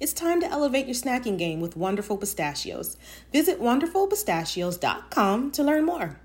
It's time to elevate your snacking game with Wonderful Pistachios. Visit wonderfulpistachios.com to learn more.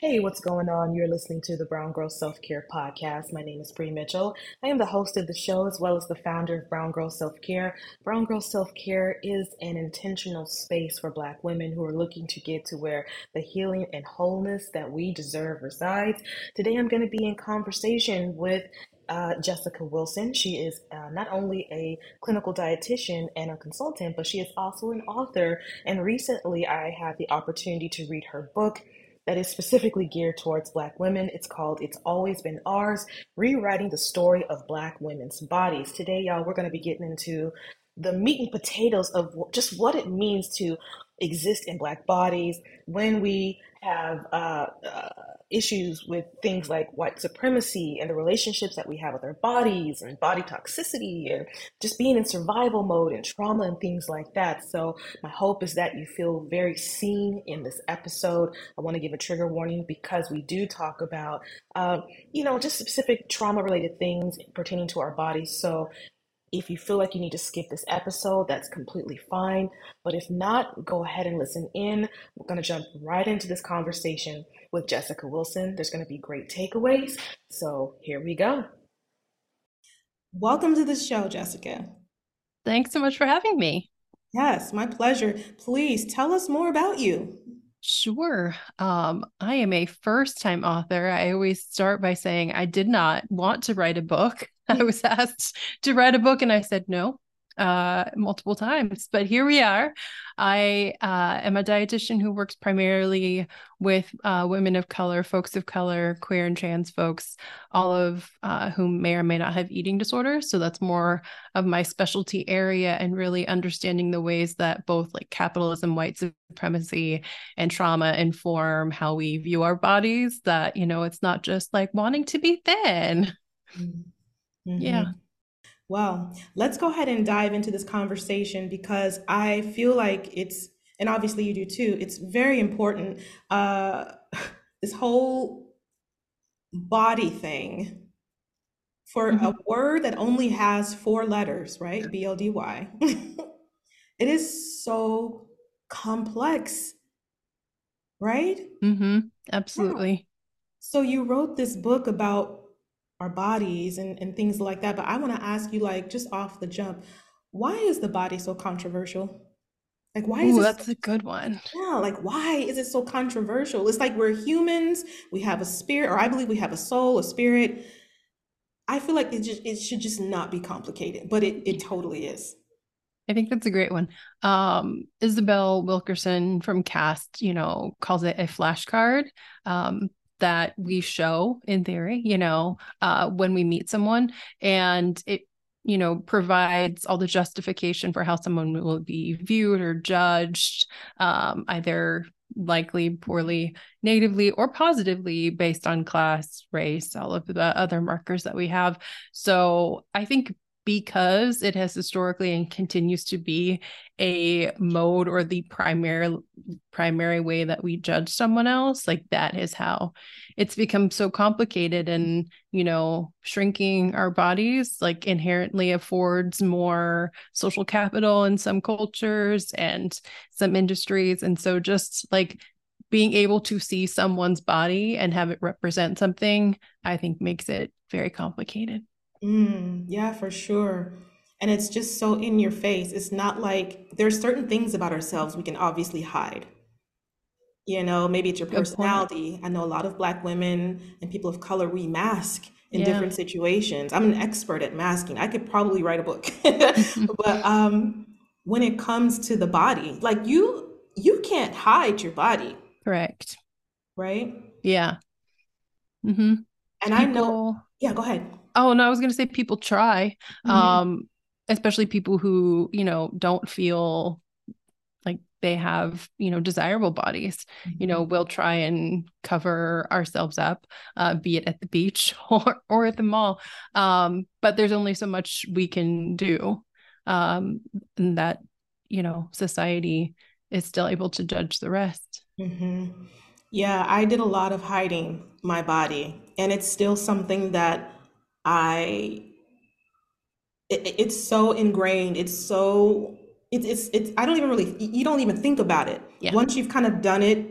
Hey, what's going on? You're listening to the Brown Girl Self Care Podcast. My name is Bree Mitchell. I am the host of the show as well as the founder of Brown Girl Self Care. Brown Girl Self Care is an intentional space for Black women who are looking to get to where the healing and wholeness that we deserve resides. Today, I'm going to be in conversation with uh, Jessica Wilson. She is uh, not only a clinical dietitian and a consultant, but she is also an author. And recently, I had the opportunity to read her book that is specifically geared towards Black women. It's called It's Always Been Ours Rewriting the Story of Black Women's Bodies. Today, y'all, we're going to be getting into the meat and potatoes of just what it means to exist in Black bodies when we have uh, uh, issues with things like white supremacy and the relationships that we have with our bodies and body toxicity and just being in survival mode and trauma and things like that. So, my hope is that you feel very seen in this episode. I want to give a trigger warning because we do talk about, uh, you know, just specific trauma related things pertaining to our bodies. So, if you feel like you need to skip this episode, that's completely fine. But if not, go ahead and listen in. We're going to jump right into this conversation with Jessica Wilson. There's going to be great takeaways. So here we go. Welcome to the show, Jessica. Thanks so much for having me. Yes, my pleasure. Please tell us more about you. Sure. Um, I am a first time author. I always start by saying I did not want to write a book. I was asked to write a book and I said no uh, multiple times, but here we are. I uh, am a dietitian who works primarily with uh, women of color, folks of color, queer and trans folks, all of uh, whom may or may not have eating disorders. So that's more of my specialty area and really understanding the ways that both like capitalism, white supremacy, and trauma inform how we view our bodies. That, you know, it's not just like wanting to be thin. Mm-hmm. Yeah. Well, let's go ahead and dive into this conversation because I feel like it's, and obviously you do too, it's very important. Uh, this whole body thing for mm-hmm. a word that only has four letters, right? B L D Y. it is so complex, right? Mm-hmm. Absolutely. Yeah. So you wrote this book about our bodies and, and things like that. But I want to ask you, like, just off the jump, why is the body so controversial? Like, why is Ooh, that's so, a good one? Yeah, like, why is it so controversial? It's like we're humans, we have a spirit, or I believe we have a soul, a spirit. I feel like it just it should just not be complicated, but it it totally is. I think that's a great one. Um, Isabel Wilkerson from Caste, you know, calls it a flashcard. Um, that we show in theory, you know, uh, when we meet someone. And it, you know, provides all the justification for how someone will be viewed or judged, um, either likely poorly negatively or positively based on class race all of the other markers that we have so i think because it has historically and continues to be a mode or the primary primary way that we judge someone else like that is how it's become so complicated and you know shrinking our bodies like inherently affords more social capital in some cultures and some industries. And so just like being able to see someone's body and have it represent something i think makes it very complicated Mm, yeah, for sure. And it's just so in your face. It's not like there's certain things about ourselves we can obviously hide, You know, maybe it's your personality. I know a lot of Black women and people of color, we mask in Yeah. different situations. I'm an expert at masking. I could probably write a book. But um, when it comes to the body, like you, you can't hide your body, Correct. right? Yeah. hmm And I know, People. yeah, go ahead. Oh, no, I was going to say people try, Mhm. um, especially people who, you know, don't feel like they have, you know, desirable bodies. You know, we'll try and cover ourselves up, uh, be it at the beach or or at the mall. Um, but there's only so much we can do. Um, and that, you know, society is still able to judge the rest. Mhm. Yeah, I did a lot of hiding my body, and it's still something that I it, it- it's so ingrained. It's so it's it's it's I don't even really you don't even think about it. Yeah. Once you've kind of done it,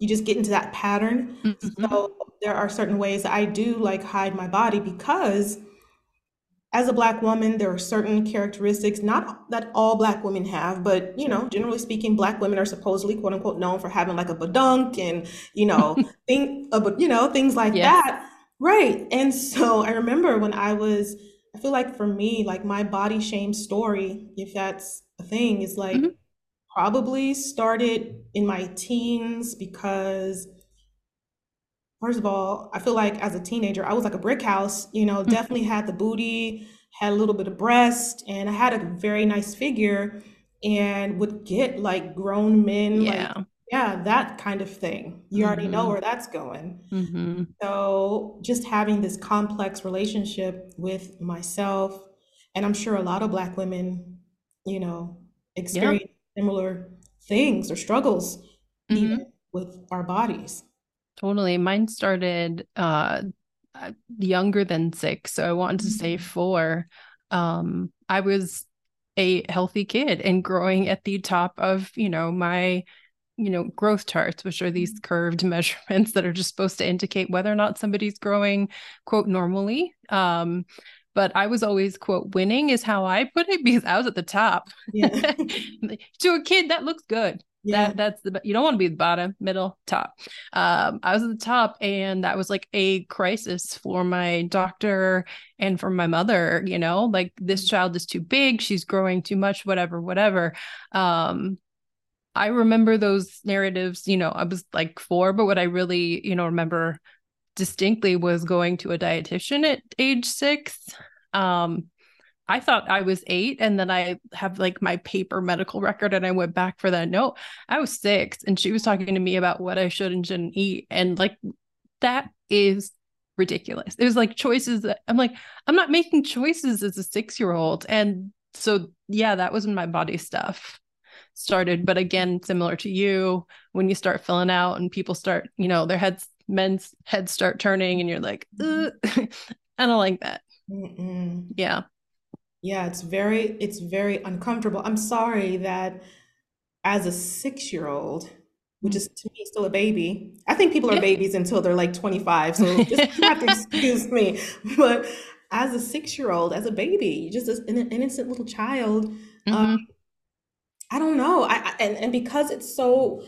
you just get into that pattern. Mhm. So there are certain ways I do like hide my body because as a black woman, there are certain characteristics, not that all black women have, but you know, generally speaking, black women are supposedly quote unquote known for having like a badunk and you know, think but you know, things like Yes. that. Right. And so I remember when I was, I feel like for me, like my body shame story, if that's a thing, is like Mhm. probably started in my teens because First of all, I feel like as a teenager, I was like a brick house, you know, definitely had the booty, had a little bit of breast, and I had a very nice figure and would get like grown men, like, Yeah. that kind of thing. You already know Mhm. where that's going. hmm So just having this complex relationship with myself, and I'm sure a lot of Black women, you know, Yeah. experience similar things or struggles hmm even with our bodies. Totally. Mine started uh uh, younger than six, so I wanted to say four. Um, I was a healthy kid and growing at the top of, you know, my, you know, growth charts, which are these curved measurements that are just supposed to indicate whether or not somebody's growing, quote, normally. Um, but I was always, quote, winning is how I put it because I was at the top. Yeah. To a kid, that looks good Yeah. that that's the you don't want to be the bottom middle top um i was at the top and that was like a crisis for my doctor and for my mother you know like this child is too big she's growing too much whatever whatever um i remember those narratives you know i was like four but what i really you know remember distinctly was going to a dietitian at age six um I thought I was eight, and then I have like my paper medical record, and I went back for that. No, I was six, and she was talking to me about what I should and shouldn't eat, and like that is ridiculous. It was like choices that I'm like, I'm not making choices as a six year old, and so yeah, that was my body stuff started. But again, similar to you, when you start filling out and people start, you know, their heads, men's heads start turning, and you're like, I don't like that. Mm-mm. Yeah. Yeah, it's very it's very uncomfortable. I'm sorry that as a six-year-old, which is to me still a baby. I think people are Yeah. babies until they're like 25, so just have to excuse me. But as a six-year-old, as a baby, just as an innocent little child, Mhm. um, I don't know. I, I and, and because it's so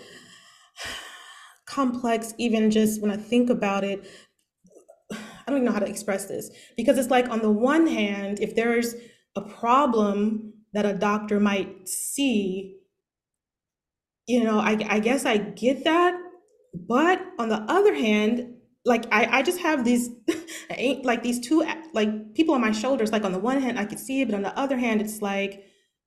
complex, even just when I think about it, I don't even know how to express this because it's like on the one hand, if there's a problem that a doctor might see, you know, I, I guess I get that. But on the other hand, like I, I just have these like these two like people on my shoulders. Like on the one hand, I could see it, but on the other hand, it's like,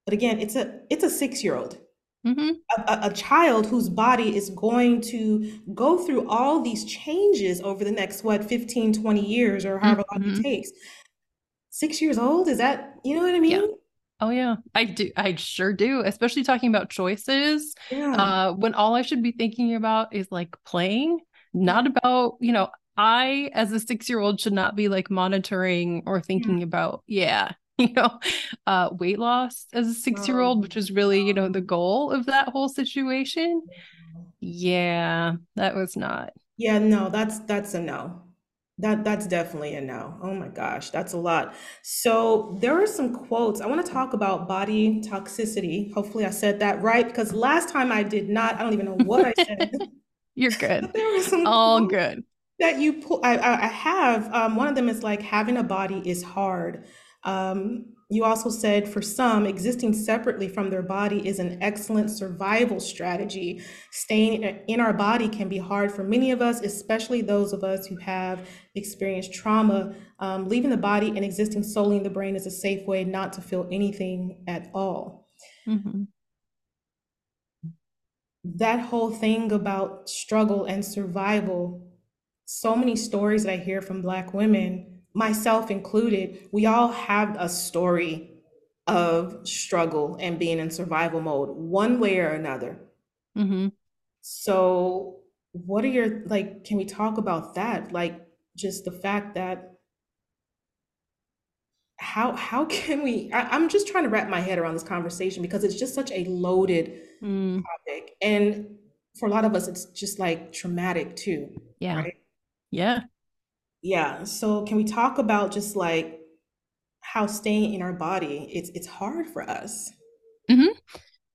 but again, it's a it's a six year old Mhm. a, a child whose body is going to go through all these changes over the next what 15 20 years or however long it Mhm. takes six years old is that you know what i Yeah. mean Oh yeah, I do. I sure do. Especially talking about choices. yeah Uh, when all I should be thinking about is like playing, not about, you know, I as a six-year-old should not be like monitoring or thinking about, yeah, you know, uh, weight loss as a six-year-old, which is really, you know, the goal of that whole situation. Yeah, that was not. yeah no that's that's a no that that's definitely a no oh my gosh that's a lot so there are some quotes i want to talk about body toxicity hopefully i said that right because last time i did not i don't even know what i said You're good. All good. That you pull. I, I have. Um, one of them is like having a body is hard. Um, you also said for some, existing separately from their body is an excellent survival strategy. Staying in our body can be hard for many of us, especially those of us who have experienced trauma. Um, leaving the body and existing solely in the brain is a safe way not to feel anything at all. Mm-hmm. That whole thing about struggle and survival, so many stories that I hear from Black women myself included, we all have a story of struggle and being in survival mode, one way or another. Mm-hmm. So, what are your like? Can we talk about that? Like, just the fact that how how can we? I, am just trying to wrap my head around this conversation because it's just such a loaded mm. topic, and for a lot of us, it's just like traumatic too. Yeah. Right? Yeah. Yeah. So can we talk about just like how staying in our body, it's it's hard for us. Mm-hmm.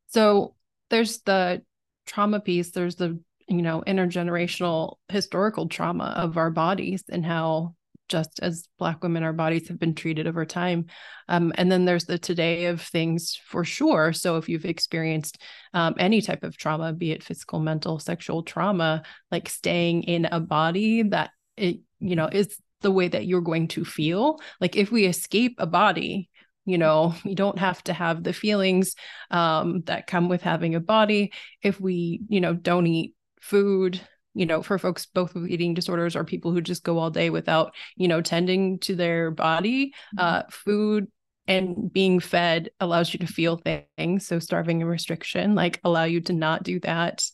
So there's the trauma piece, there's the you know intergenerational historical trauma of our bodies and how just as black women our bodies have been treated over time um, and then there's the today of things for sure so if you've experienced um, any type of trauma be it physical mental sexual trauma like staying in a body that it you know is the way that you're going to feel. Like if we escape a body you know you don't have to have the feelings um, that come with having a body. If we you know don't eat food you know for folks both with eating disorders or people who just go all day without you know tending to their body uh, mm-hmm. food and being fed allows you to feel things. So starving and restriction like allow you to not do that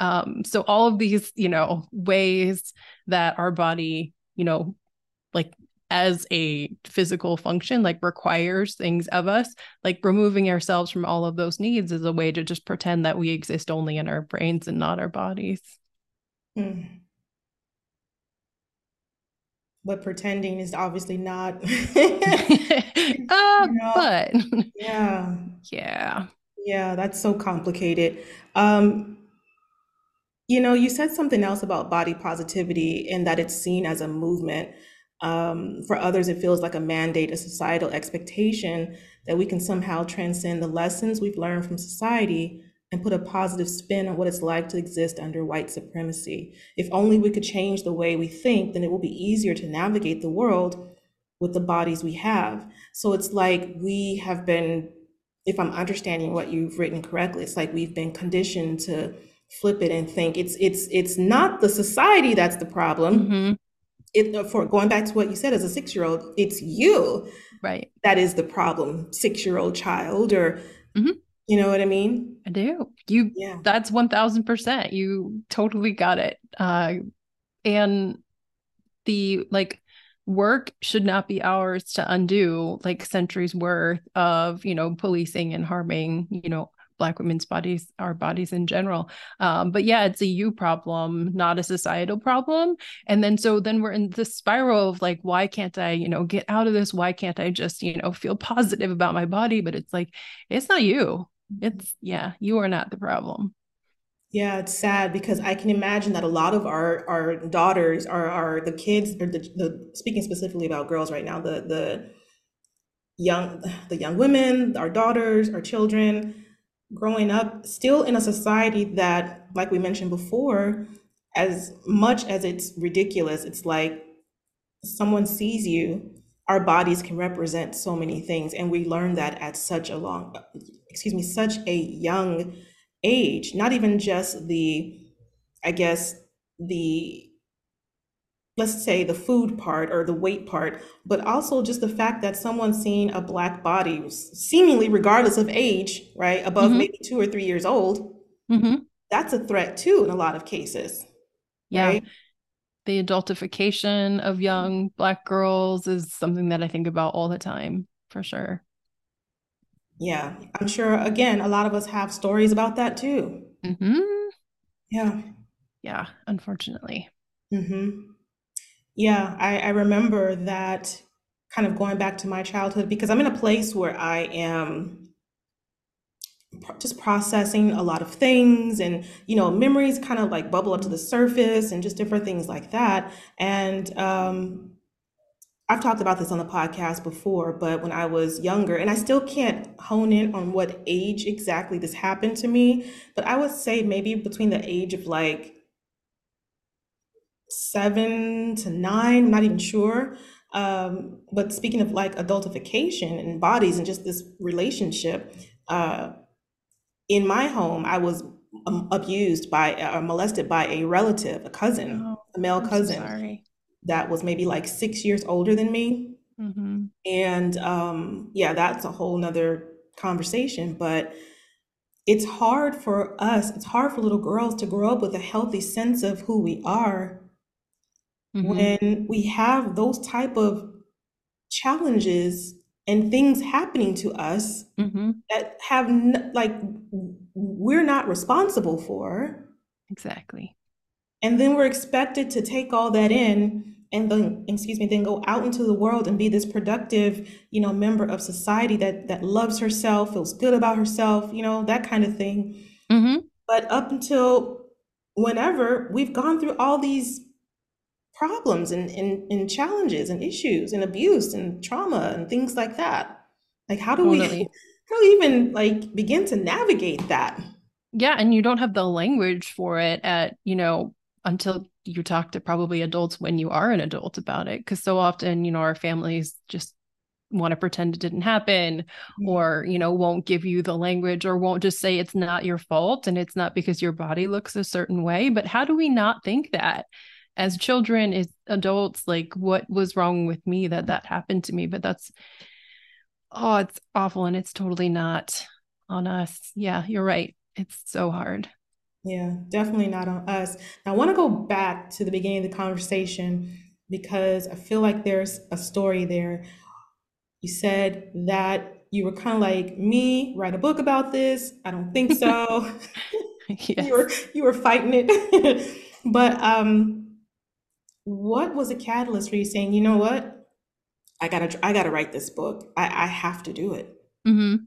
um, so all of these you know ways that our body you know like as a physical function like requires things of us like removing ourselves from all of those needs is a way to just pretend that we exist only in our brains and not our bodies mm. but pretending is obviously not uh, you know? but yeah yeah yeah that's so complicated um you know, you said something else about body positivity and that it's seen as a movement. Um, for others, it feels like a mandate, a societal expectation that we can somehow transcend the lessons we've learned from society and put a positive spin on what it's like to exist under white supremacy. If only we could change the way we think, then it will be easier to navigate the world with the bodies we have. So it's like we have been, if I'm understanding what you've written correctly, it's like we've been conditioned to flip it and think it's it's it's not the society that's the problem. Mm-hmm. It uh, for going back to what you said as a six year old, it's you, right? That is the problem, six year old child, or mm-hmm. you know what I mean? I do. You, yeah. That's one thousand percent. You totally got it. Uh, and the like work should not be ours to undo like centuries worth of you know policing and harming you know black women's bodies our bodies in general. Um, but yeah it's a you problem not a societal problem. And then so then we're in this spiral of like why can't i you know get out of this? Why can't i just you know feel positive about my body? But it's like it's not you. It's yeah you are not the problem. Yeah, it's sad because I can imagine that a lot of our our daughters are are the kids or the, the speaking specifically about girls right now, the the young the young women, our daughters, our children, growing up still in a society that, like we mentioned before, as much as it's ridiculous, it's like someone sees you, our bodies can represent so many things. And we learn that at such a long, excuse me, such a young age, not even just the, I guess, the let's say the food part or the weight part, but also just the fact that someone's seeing a black body, seemingly regardless of age, right, above mm-hmm. maybe two or three years old, mm-hmm. that's a threat too in a lot of cases. Yeah. Right? The adultification of young black girls is something that I think about all the time, for sure. Yeah, I'm sure, again, a lot of us have stories about that too. Mm-hmm. Yeah. Yeah, unfortunately. Mm-hmm. Yeah, I, I remember that kind of going back to my childhood because I'm in a place where I am just processing a lot of things and you know memories kind of like bubble up to the surface and just different things like that. And um I've talked about this on the podcast before, but when I was younger, and I still can't hone in on what age exactly this happened to me, but I would say maybe between the age of like seven to nine, I'm not even sure. Um, but speaking of like adultification and bodies and just this relationship, uh, in my home, I was um, abused by or uh, molested by a relative, a cousin, oh, a male I'm cousin. So that was maybe like six years older than me. Mm-hmm. And um, yeah, that's a whole nother conversation. But it's hard for us, it's hard for little girls to grow up with a healthy sense of who we are mm-hmm. when we have those type of challenges and things happening to us mm-hmm. that have n- like we're not responsible for exactly and then we're expected to take all that in and then excuse me then go out into the world and be this productive you know member of society that that loves herself feels good about herself you know that kind of thing mm-hmm. but up until whenever we've gone through all these problems and, and, and challenges and issues and abuse and trauma and things like that like how do totally. we how do we even like begin to navigate that yeah and you don't have the language for it at you know until you talk to probably adults when you are an adult about it because so often you know our families just want to pretend it didn't happen mm-hmm. or you know won't give you the language or won't just say it's not your fault and it's not because your body looks a certain way but how do we not think that as children as adults like what was wrong with me that that happened to me but that's oh it's awful and it's totally not on us yeah you're right it's so hard yeah, definitely not on us. Now, I want to go back to the beginning of the conversation because I feel like there's a story there. You said that you were kind of like me, write a book about this. I don't think so. yes. you were you were fighting it. but um what was a catalyst for you saying, you know what? I gotta I gotta write this book. I, I have to do it. Mm-hmm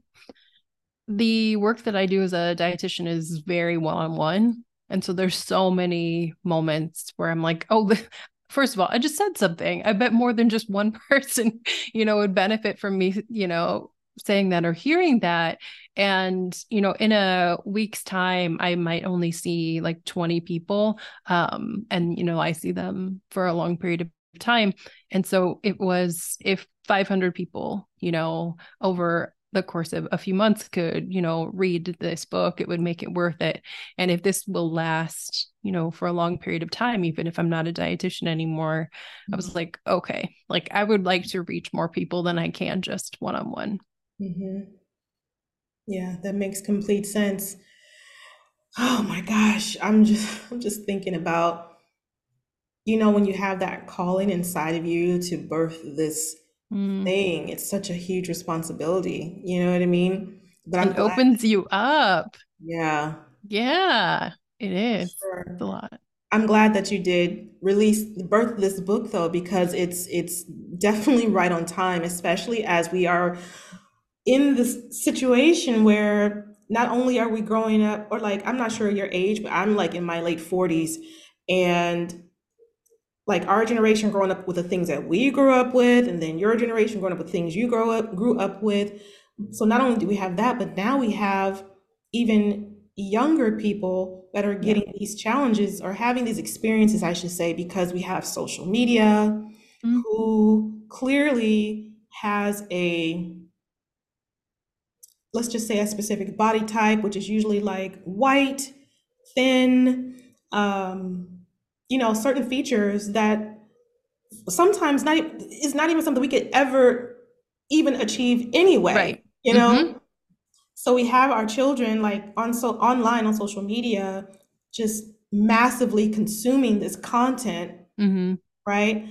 the work that I do as a dietitian is very one on one. And so there's so many moments where I'm like, oh, first of all, I just said something. I bet more than just one person, you know, would benefit from me, you know, saying that or hearing that. And, you know, in a week's time, I might only see like 20 people. Um, and, you know, I see them for a long period of time. And so it was if 500 people, you know, over the course of a few months could you know read this book it would make it worth it and if this will last you know for a long period of time even if i'm not a dietitian anymore i was mm-hmm. like okay like i would like to reach more people than i can just one-on-one mm-hmm. yeah that makes complete sense oh my gosh i'm just i'm just thinking about you know when you have that calling inside of you to birth this mm. thing. It's such a huge responsibility. You know what I mean? But it opens you up. Yeah. Yeah, it is. It's a lot. I'm glad that you did release birth this book though, because it's it's definitely right on time, especially as we are in this situation where not only are we growing up, or like I'm not sure your age, but I'm like in my late 40s, and like our generation growing up with the things that we grew up with and then your generation growing up with things you grow up grew up with so not only do we have that but now we have even younger people that are getting yeah. these challenges or having these experiences i should say because we have social media mm-hmm. who clearly has a let's just say a specific body type which is usually like white thin um you know, certain features that sometimes not is not even something we could ever even achieve anyway. Right. You know? Mm-hmm. So we have our children like on so online on social media just massively consuming this content, mm-hmm. right?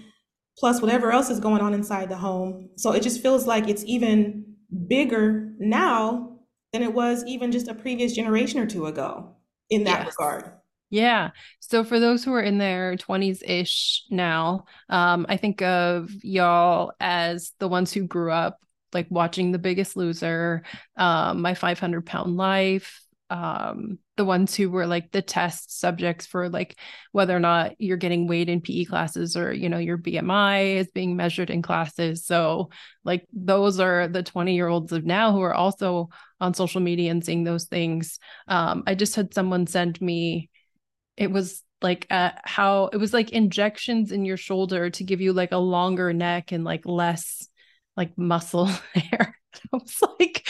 Plus whatever else is going on inside the home. So it just feels like it's even bigger now than it was even just a previous generation or two ago in that yes. regard. Yeah. So for those who are in their 20s ish now, um, I think of y'all as the ones who grew up like watching The Biggest Loser, um, My 500 Pound Life, um, the ones who were like the test subjects for like whether or not you're getting weighed in PE classes or you know your BMI is being measured in classes. So like those are the 20 year olds of now who are also on social media and seeing those things. Um, I just had someone send me it was like uh, how it was like injections in your shoulder to give you like a longer neck and like less like muscle there. I was like,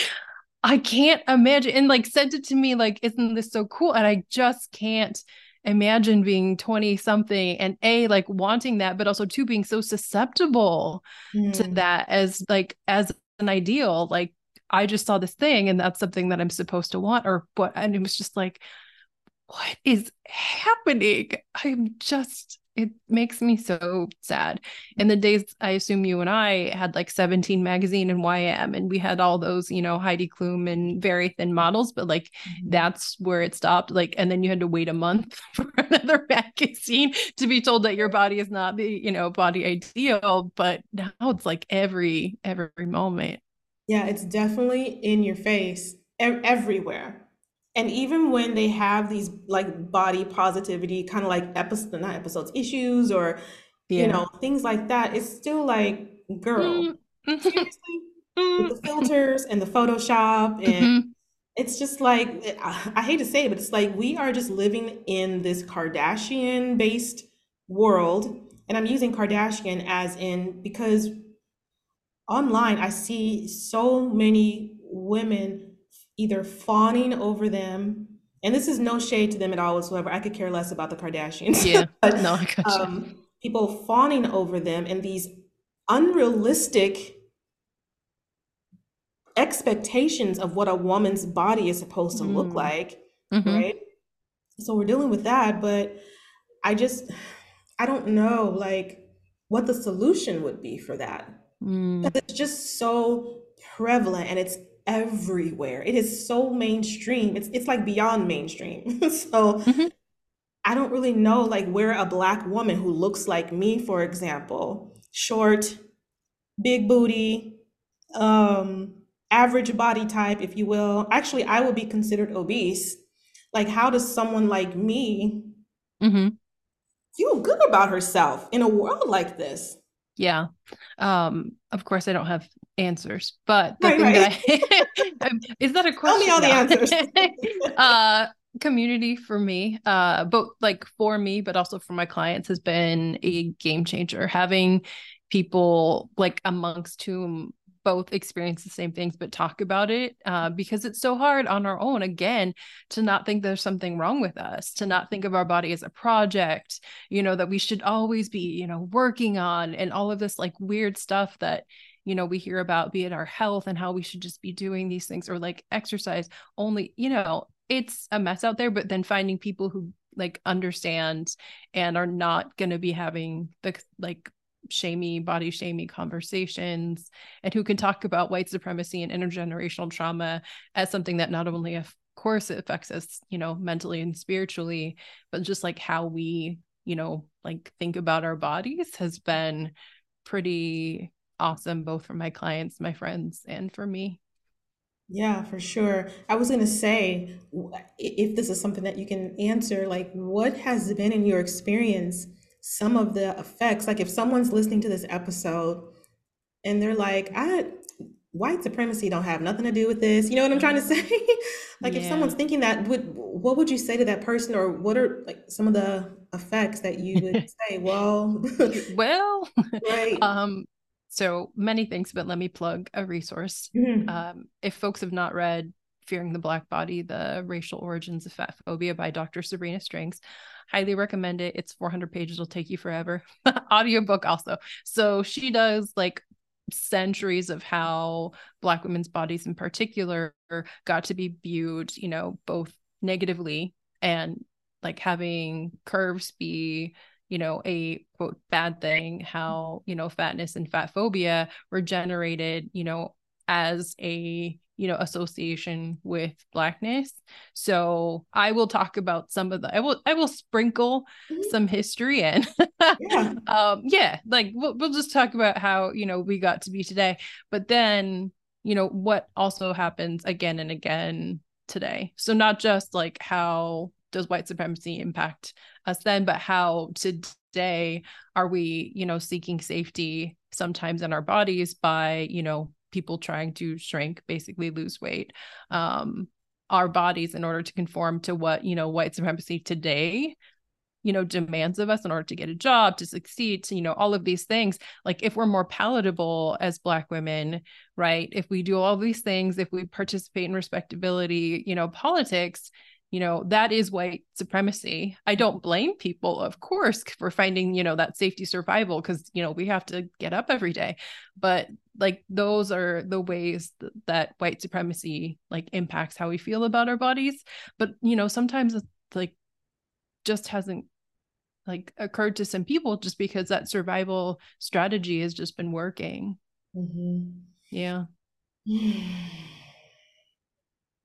I can't imagine. And like sent it to me, like, isn't this so cool? And I just can't imagine being 20 something and a like wanting that but also two being so susceptible mm. to that as like as an ideal like i just saw this thing and that's something that i'm supposed to want or what and it was just like what is happening? I'm just, it makes me so sad. In the days, I assume you and I had like 17 magazine and YM, and we had all those, you know, Heidi Klum and very thin models, but like mm-hmm. that's where it stopped. Like, and then you had to wait a month for another magazine to be told that your body is not the, you know, body ideal. But now it's like every, every moment. Yeah, it's definitely in your face everywhere and even when they have these like body positivity kind of like episode not episodes issues or yeah. you know things like that it's still like girl mm-hmm. seriously with the mm-hmm. filters and the photoshop and mm-hmm. it's just like i hate to say it but it's like we are just living in this kardashian based world and i'm using kardashian as in because online i see so many women either fawning over them and this is no shade to them at all whatsoever i could care less about the kardashians yeah but, no I gotcha. um, people fawning over them and these unrealistic expectations of what a woman's body is supposed to mm. look like mm-hmm. right so we're dealing with that but i just i don't know like what the solution would be for that mm. it's just so prevalent and it's everywhere. It is so mainstream. It's it's like beyond mainstream. so mm-hmm. I don't really know like where a black woman who looks like me, for example, short, big booty, um, average body type, if you will. Actually, I would be considered obese. Like, how does someone like me mm-hmm. feel good about herself in a world like this? Yeah. Um, of course I don't have answers, but the right, thing right. that I, is that a question? Tell me all the answers. uh community for me, uh, both like for me, but also for my clients has been a game changer. Having people like amongst whom both experience the same things but talk about it uh, because it's so hard on our own again to not think there's something wrong with us to not think of our body as a project you know that we should always be you know working on and all of this like weird stuff that you know we hear about be it our health and how we should just be doing these things or like exercise only you know it's a mess out there but then finding people who like understand and are not going to be having the like shamey, body shamey conversations, and who can talk about white supremacy and intergenerational trauma as something that not only, of course, it affects us, you know, mentally and spiritually, but just like how we, you know, like think about our bodies has been pretty awesome, both for my clients, my friends, and for me. Yeah, for sure. I was going to say, if this is something that you can answer, like what has been in your experience some of the effects. Like if someone's listening to this episode and they're like, I white supremacy don't have nothing to do with this. You know what I'm trying to say? like yeah. if someone's thinking that, would what would you say to that person, or what are like some of the effects that you would say? Well, well, right. Um, so many things, but let me plug a resource. Mm-hmm. Um, if folks have not read Fearing the Black Body, The Racial Origins of Fat Phobia by Dr. Sabrina Strings. Highly recommend it. It's 400 pages, will take you forever. Audiobook also. So she does like centuries of how Black women's bodies in particular got to be viewed, you know, both negatively and like having curves be you know a quote bad thing how you know fatness and fat phobia were generated you know as a you know association with blackness so i will talk about some of the i will i will sprinkle mm-hmm. some history in yeah. um yeah like we'll, we'll just talk about how you know we got to be today but then you know what also happens again and again today so not just like how does white supremacy impact us then? But how today are we you know seeking safety sometimes in our bodies by you know people trying to shrink basically lose weight um our bodies in order to conform to what you know white supremacy today you know demands of us in order to get a job to succeed to you know all of these things? Like if we're more palatable as black women right? If we do all these things if we participate in respectability you know politics you know that is white supremacy i don't blame people of course for finding you know that safety survival because you know we have to get up every day but like those are the ways th- that white supremacy like impacts how we feel about our bodies but you know sometimes it's like just hasn't like occurred to some people just because that survival strategy has just been working mm-hmm. yeah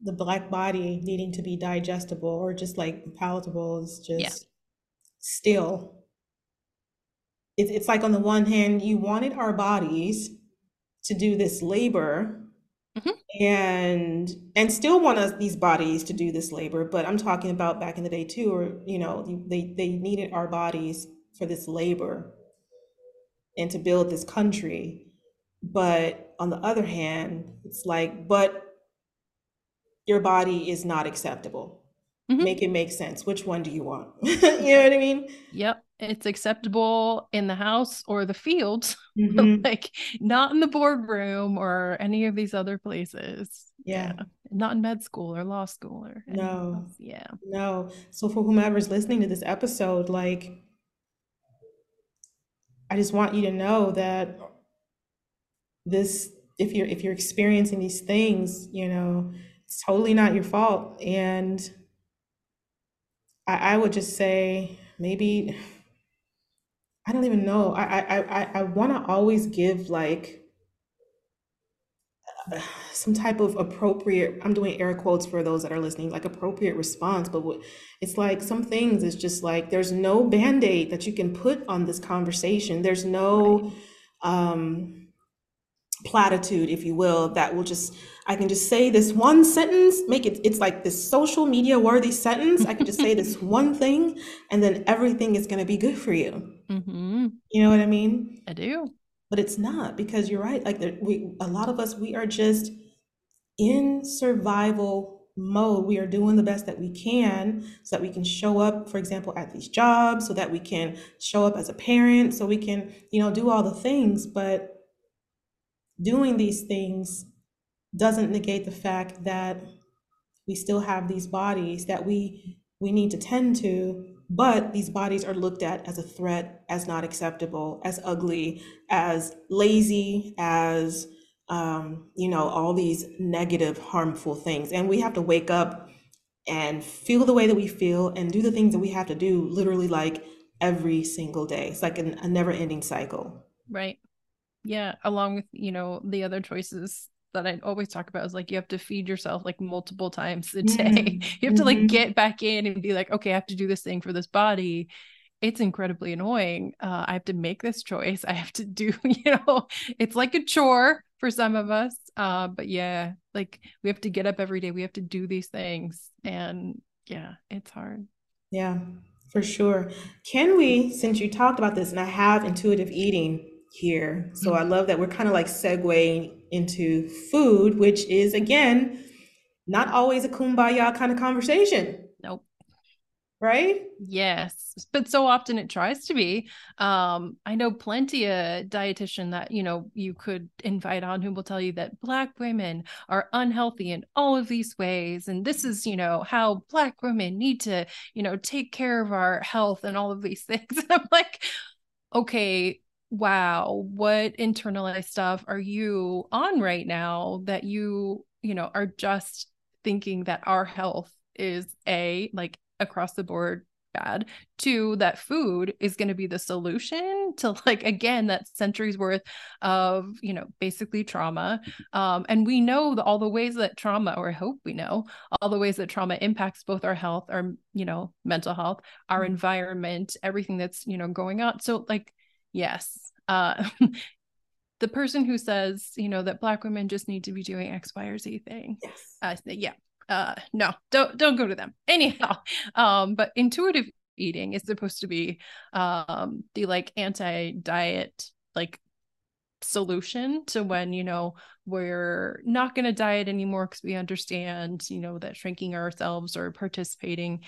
the black body needing to be digestible or just like palatable is just yeah. still it's, it's like on the one hand you wanted our bodies to do this labor mm-hmm. and and still want us these bodies to do this labor but i'm talking about back in the day too or you know they they needed our bodies for this labor and to build this country but on the other hand it's like but your body is not acceptable. Mm-hmm. Make it make sense. Which one do you want? you know what I mean? Yep. It's acceptable in the house or the field, mm-hmm. like not in the boardroom or any of these other places. Yeah. yeah. Not in med school or law school or no. Else. Yeah. No. So for whomever's listening to this episode, like I just want you to know that this if you're if you're experiencing these things, you know, it's totally not your fault. And I, I would just say maybe I don't even know. I I I, I want to always give like some type of appropriate. I'm doing air quotes for those that are listening, like appropriate response. But it's like some things. It's just like there's no band aid that you can put on this conversation. There's no. um platitude, if you will, that will just I can just say this one sentence, make it it's like this social media worthy sentence. I can just say this one thing, and then everything is going to be good for you. Mm-hmm. You know what I mean? I do. But it's not because you're right. Like we, a lot of us, we are just in survival mode. We are doing the best that we can so that we can show up, for example, at these jobs, so that we can show up as a parent, so we can, you know, do all the things. But doing these things doesn't negate the fact that we still have these bodies that we we need to tend to but these bodies are looked at as a threat as not acceptable as ugly as lazy as um, you know all these negative harmful things. And we have to wake up and feel the way that we feel and do the things that we have to do literally like every single day. It's like an, a never ending cycle. Right yeah along with you know the other choices that I always talk about is like you have to feed yourself like multiple times a day. Mm-hmm. You have to like mm-hmm. get back in and be like, okay, I have to do this thing for this body. It's incredibly annoying. Uh, I have to make this choice. I have to do, you know, it's like a chore for some of us. Uh, but yeah, like we have to get up every day. We have to do these things. And yeah, it's hard. Yeah, for sure. Can we, since you talked about this, and I have intuitive eating, here. So I love that we're kind of like segueing into food, which is again not always a kumbaya kind of conversation. Nope. Right? Yes. But so often it tries to be. Um, I know plenty of dietitian that, you know, you could invite on who will tell you that black women are unhealthy in all of these ways. And this is, you know, how black women need to, you know, take care of our health and all of these things. I'm like, okay, wow, what internalized stuff are you on right now that you, you know, are just thinking that our health is a like across the board bad to that food is going to be the solution to like again that centuries worth of you know basically trauma um, and we know the, all the ways that trauma or i hope we know all the ways that trauma impacts both our health our you know mental health our mm-hmm. environment everything that's you know going on so like yes. Uh the person who says you know that black women just need to be doing x y or z thing. Yes. Uh, yeah uh no don't don't go to them. Anyhow um but intuitive eating is supposed to be um the like anti-diet like solution to when you know we're not going to diet anymore because we understand you know that shrinking ourselves or participating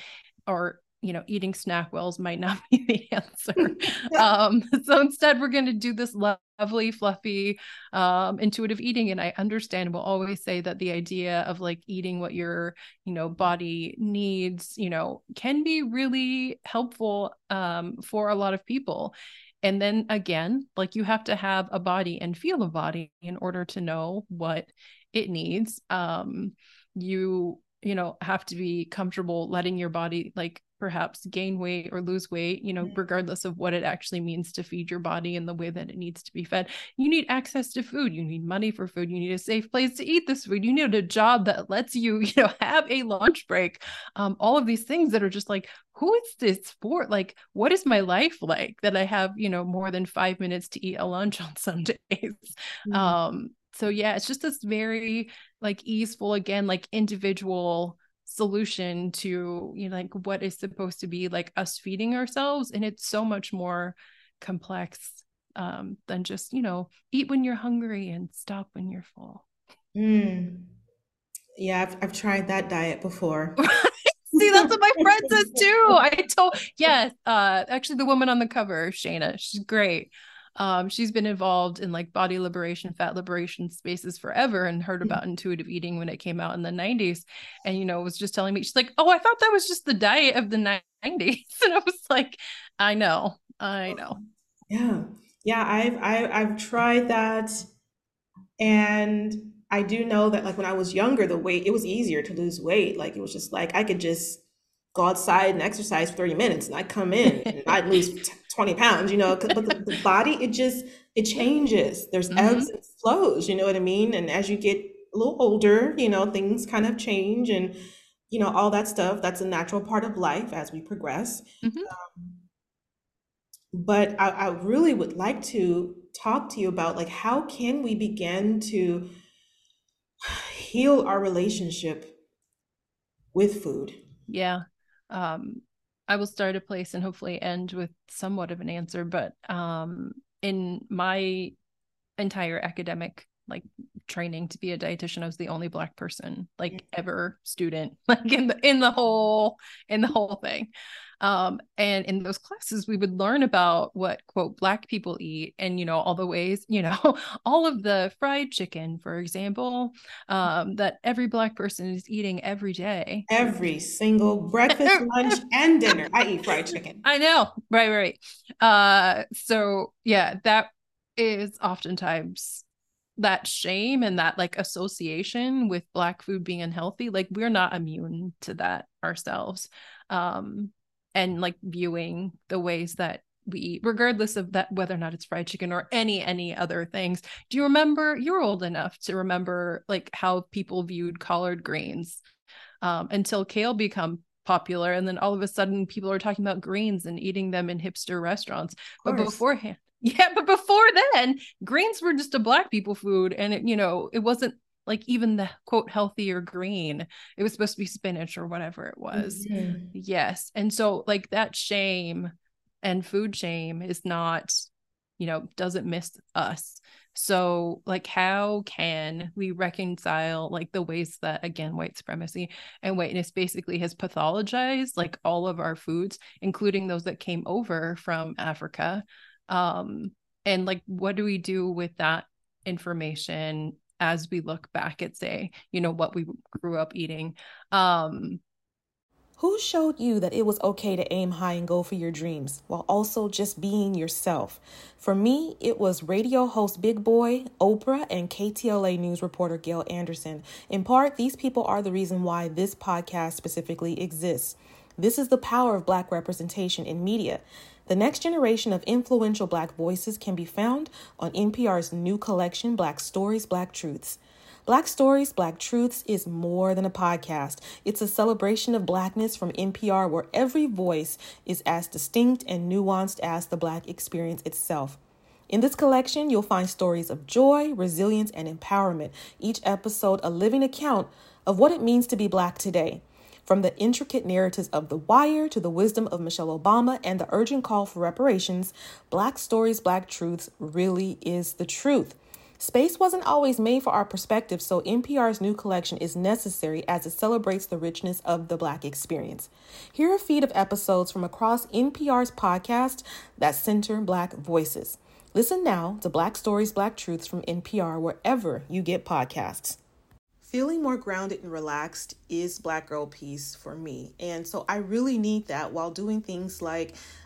or you know eating SnackWell's might not be the answer. Um so instead we're going to do this lovely fluffy um intuitive eating and i understand we'll always say that the idea of like eating what your you know body needs you know can be really helpful um for a lot of people. And then again like you have to have a body and feel a body in order to know what it needs. Um you you know have to be comfortable letting your body like perhaps gain weight or lose weight, you know, regardless of what it actually means to feed your body in the way that it needs to be fed. You need access to food. You need money for food. You need a safe place to eat this food. You need a job that lets you, you know, have a lunch break. Um, all of these things that are just like, who is this for? Like, what is my life like that I have, you know, more than five minutes to eat a lunch on some days? Mm-hmm. Um, so yeah, it's just this very like easeful, again, like individual solution to you know like what is supposed to be like us feeding ourselves and it's so much more complex um than just you know eat when you're hungry and stop when you're full mm. yeah I've, I've tried that diet before See, that's what my friend says too. I told yes. Uh actually the woman on the cover, shana she's great um, she's been involved in like body liberation, fat liberation spaces forever and heard mm-hmm. about intuitive eating when it came out in the 90s. And, you know, was just telling me, she's like, oh, I thought that was just the diet of the 90s. And I was like, I know, I know. Yeah. Yeah. I've, I, I've tried that. And I do know that like when I was younger, the weight, it was easier to lose weight. Like it was just like, I could just go outside and exercise for 30 minutes and I'd come in and I'd lose 20 pounds, you know, but the, the, body, it just, it changes. There's mm-hmm. ebbs and flows, you know what I mean? And as you get a little older, you know, things kind of change and, you know, all that stuff. That's a natural part of life as we progress. Mm-hmm. Um, but I, I really would like to talk to you about like, how can we begin to heal our relationship with food? Yeah. Um, I will start a place and hopefully end with somewhat of an answer. But um, in my entire academic like training to be a dietitian, I was the only black person like ever student like in the in the whole in the whole thing. Um, and in those classes, we would learn about what quote black people eat, and you know all the ways, you know, all of the fried chicken, for example, um, that every black person is eating every day, every single breakfast, lunch, and dinner. I eat fried chicken. I know, right, right. Uh, so yeah, that is oftentimes that shame and that like association with black food being unhealthy like we're not immune to that ourselves um and like viewing the ways that we eat regardless of that whether or not it's fried chicken or any any other things. Do you remember you're old enough to remember like how people viewed collard greens um, until kale become popular and then all of a sudden people are talking about greens and eating them in hipster restaurants? But beforehand yeah but before then greens were just a black people food and it you know it wasn't like even the quote healthier green it was supposed to be spinach or whatever it was mm-hmm. yes and so like that shame and food shame is not you know doesn't miss us so like how can we reconcile like the ways that again white supremacy and whiteness basically has pathologized like all of our foods including those that came over from africa um and like what do we do with that information as we look back at say you know what we grew up eating um who showed you that it was okay to aim high and go for your dreams while also just being yourself? For me, it was radio host Big Boy, Oprah, and KTLA news reporter Gail Anderson. In part, these people are the reason why this podcast specifically exists. This is the power of Black representation in media. The next generation of influential Black voices can be found on NPR's new collection, Black Stories, Black Truths. Black Stories, Black Truths is more than a podcast. It's a celebration of Blackness from NPR where every voice is as distinct and nuanced as the Black experience itself. In this collection, you'll find stories of joy, resilience, and empowerment, each episode a living account of what it means to be Black today. From the intricate narratives of The Wire to the wisdom of Michelle Obama and the urgent call for reparations, Black Stories, Black Truths really is the truth. Space wasn't always made for our perspective, so NPR's new collection is necessary as it celebrates the richness of the Black experience. Here are a feed of episodes from across NPR's podcast that center Black voices. Listen now to Black Stories, Black Truths from NPR wherever you get podcasts. Feeling more grounded and relaxed is Black Girl Peace for me. And so I really need that while doing things like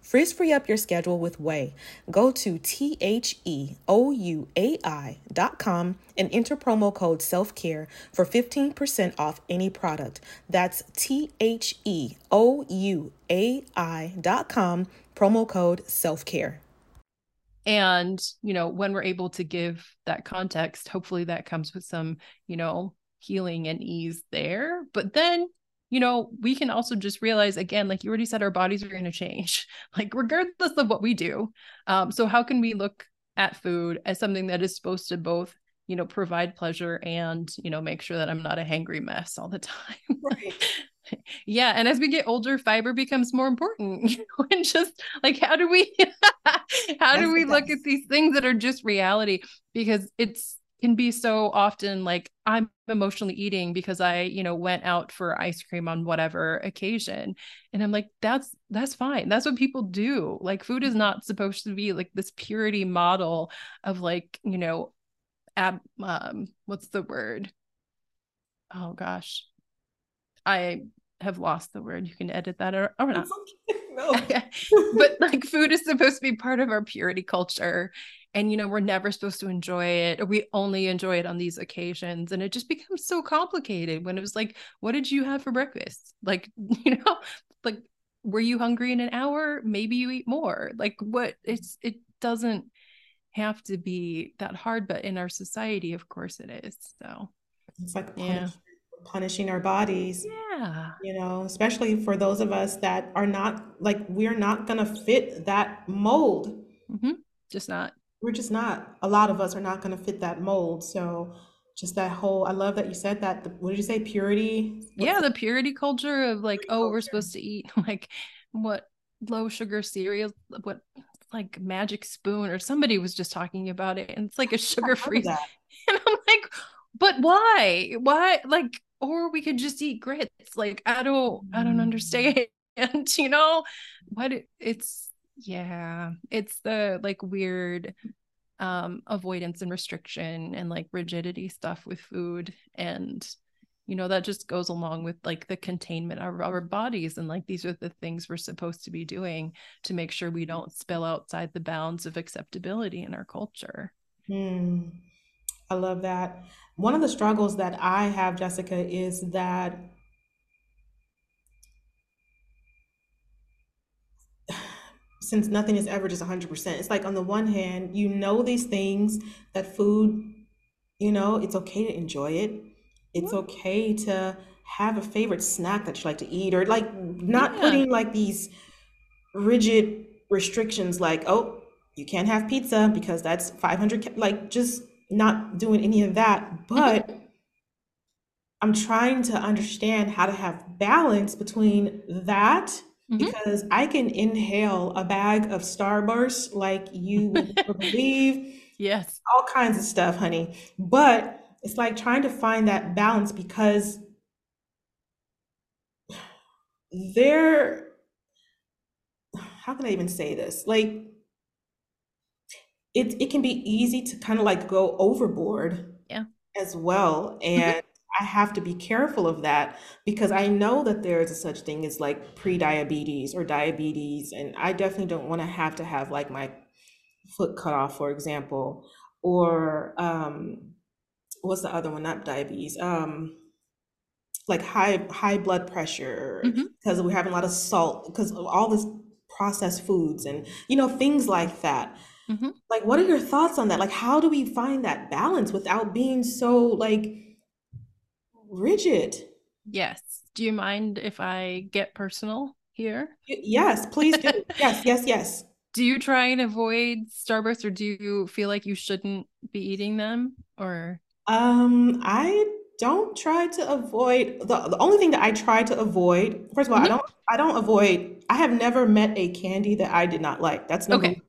Frizz free up your schedule with Ouai. Go to T H E O U A I dot com and enter promo code self care for 15% off any product. That's T H E O U A I dot com, promo code self care. And, you know, when we're able to give that context, hopefully that comes with some, you know, healing and ease there. But then you know, we can also just realize again, like you already said, our bodies are going to change, like regardless of what we do. Um, so how can we look at food as something that is supposed to both, you know, provide pleasure and, you know, make sure that I'm not a hangry mess all the time. Right. yeah. And as we get older, fiber becomes more important. You know, and just like how do we how do we look at these things that are just reality? Because it's can be so often like i'm emotionally eating because i you know went out for ice cream on whatever occasion. And i'm like that's that's fine. That's what people do. Like food is not supposed to be like this purity model of like you know ab um what's the word? Oh gosh. I have lost the word. You can edit that or, or not. No. but like food is supposed to be part of our purity culture and you know we're never supposed to enjoy it or we only enjoy it on these occasions and it just becomes so complicated when it was like what did you have for breakfast? Like you know like were you hungry in an hour? Maybe you eat more. Like what it's it doesn't have to be that hard but in our society of course it is so it's like yeah. punishing our bodies yeah. you know especially for those of us that are not like we're not gonna fit that mold. Mm-hmm. just not we're just not a lot of us are not going to fit that mold. So just that whole i love that you said that the, what did you say purity? What's yeah the purity culture of like oh culture. we're supposed to eat like what low sugar cereal what like magic spoon or somebody was just talking about it and it's like a sugar free and i'm like but why? Why like or we could just eat grits like i don't i don't mm. understand and you know? What it's yeah it's the like weird um avoidance and restriction and like rigidity stuff with food and you know that just goes along with like the containment of our bodies and like these are the things we're supposed to be doing to make sure we don't spill outside the bounds of acceptability in our culture. Mm, i love that. One of the struggles that i have jessica is that since nothing is ever just 100%, it's like on the one hand, you know these things that food, you know, it's okay to enjoy it. It's okay to have a favorite snack that you like to eat or like not yeah. putting like these rigid restrictions like, oh, you can't have pizza because that's 500 like just not doing any of that. But I'm trying to understand how to have balance between that Mm-hmm. because I can inhale a bag of Starburst like you would believe. Yes. All kinds of stuff, honey. But it's like trying to find that balance because there how can I even say this? Like it it can be easy to kind of like go overboard yeah as well. And I have to be careful of that because I know that there is a such thing as like pre-diabetes or diabetes, and I definitely don't want to have to have like my foot cut off, for example, or um, what's the other one? Not diabetes. Um, like high high blood pressure mm-hmm. because we're having a lot of salt because of all this processed foods and you know things like that. Mm-hmm. Like, what are your thoughts on that? Like, how do we find that balance without being so like rigid. Yes. Do you mind if I get personal here? Yes, please do. yes, yes, yes. Do you try and avoid Starburst or do you feel like you shouldn't be eating them or um I don't try to avoid the, the only thing that I try to avoid first of all mm-hmm. I don't I don't avoid I have never met a candy that I did not like. That's number okay.